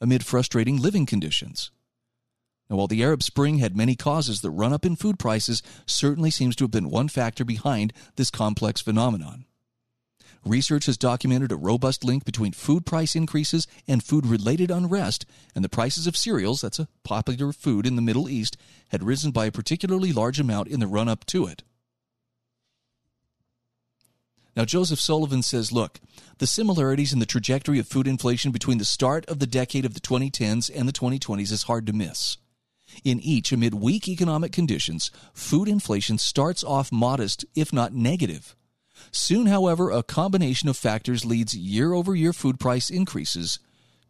amid frustrating living conditions. Now, while the Arab Spring had many causes, the run up in food prices certainly seems to have been one factor behind this complex phenomenon. Research has documented a robust link between food price increases and food related unrest, and the prices of cereals, that's a popular food in the Middle East, had risen by a particularly large amount in the run up to it. Now, Joseph Sullivan says, look, the similarities in the trajectory of food inflation between the start of the decade of the 2010s and the 2020s is hard to miss. In each, amid weak economic conditions, food inflation starts off modest, if not negative. Soon, however, a combination of factors leads year over year food price increases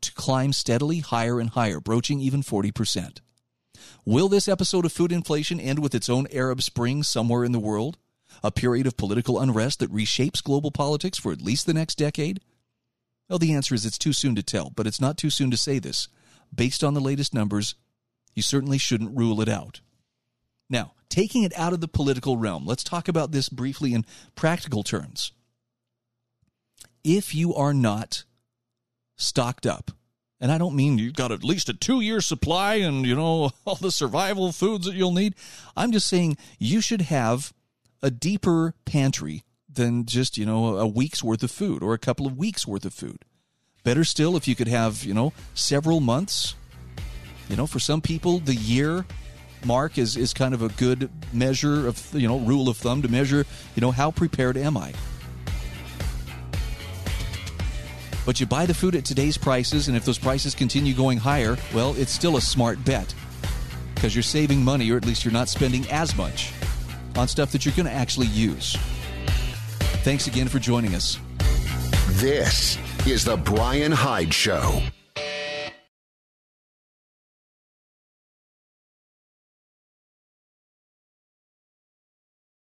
to climb steadily higher and higher, broaching even 40%. Will this episode of food inflation end with its own Arab Spring somewhere in the world? A period of political unrest that reshapes global politics for at least the next decade? Well, the answer is it's too soon to tell, but it's not too soon to say this. Based on the latest numbers, you certainly shouldn't rule it out. Now, taking it out of the political realm, let's talk about this briefly in practical terms. If you are not stocked up, And I don't mean you've got at least a two year supply and, you know, all the survival foods that you'll need. I'm just saying you should have a deeper pantry than just, you know, a week's worth of food or a couple of weeks worth of food. Better still if you could have, you know, several months. You know, for some people, the year mark is, is kind of a good measure of, you know, rule of thumb to measure, you know, how prepared am I? But you buy the food at today's prices, and if those prices continue going higher, well, it's still a smart bet because you're saving money, or at least you're not spending as much on stuff that you're going to actually use. Thanks again for joining us. This is the Brian Hyde Show.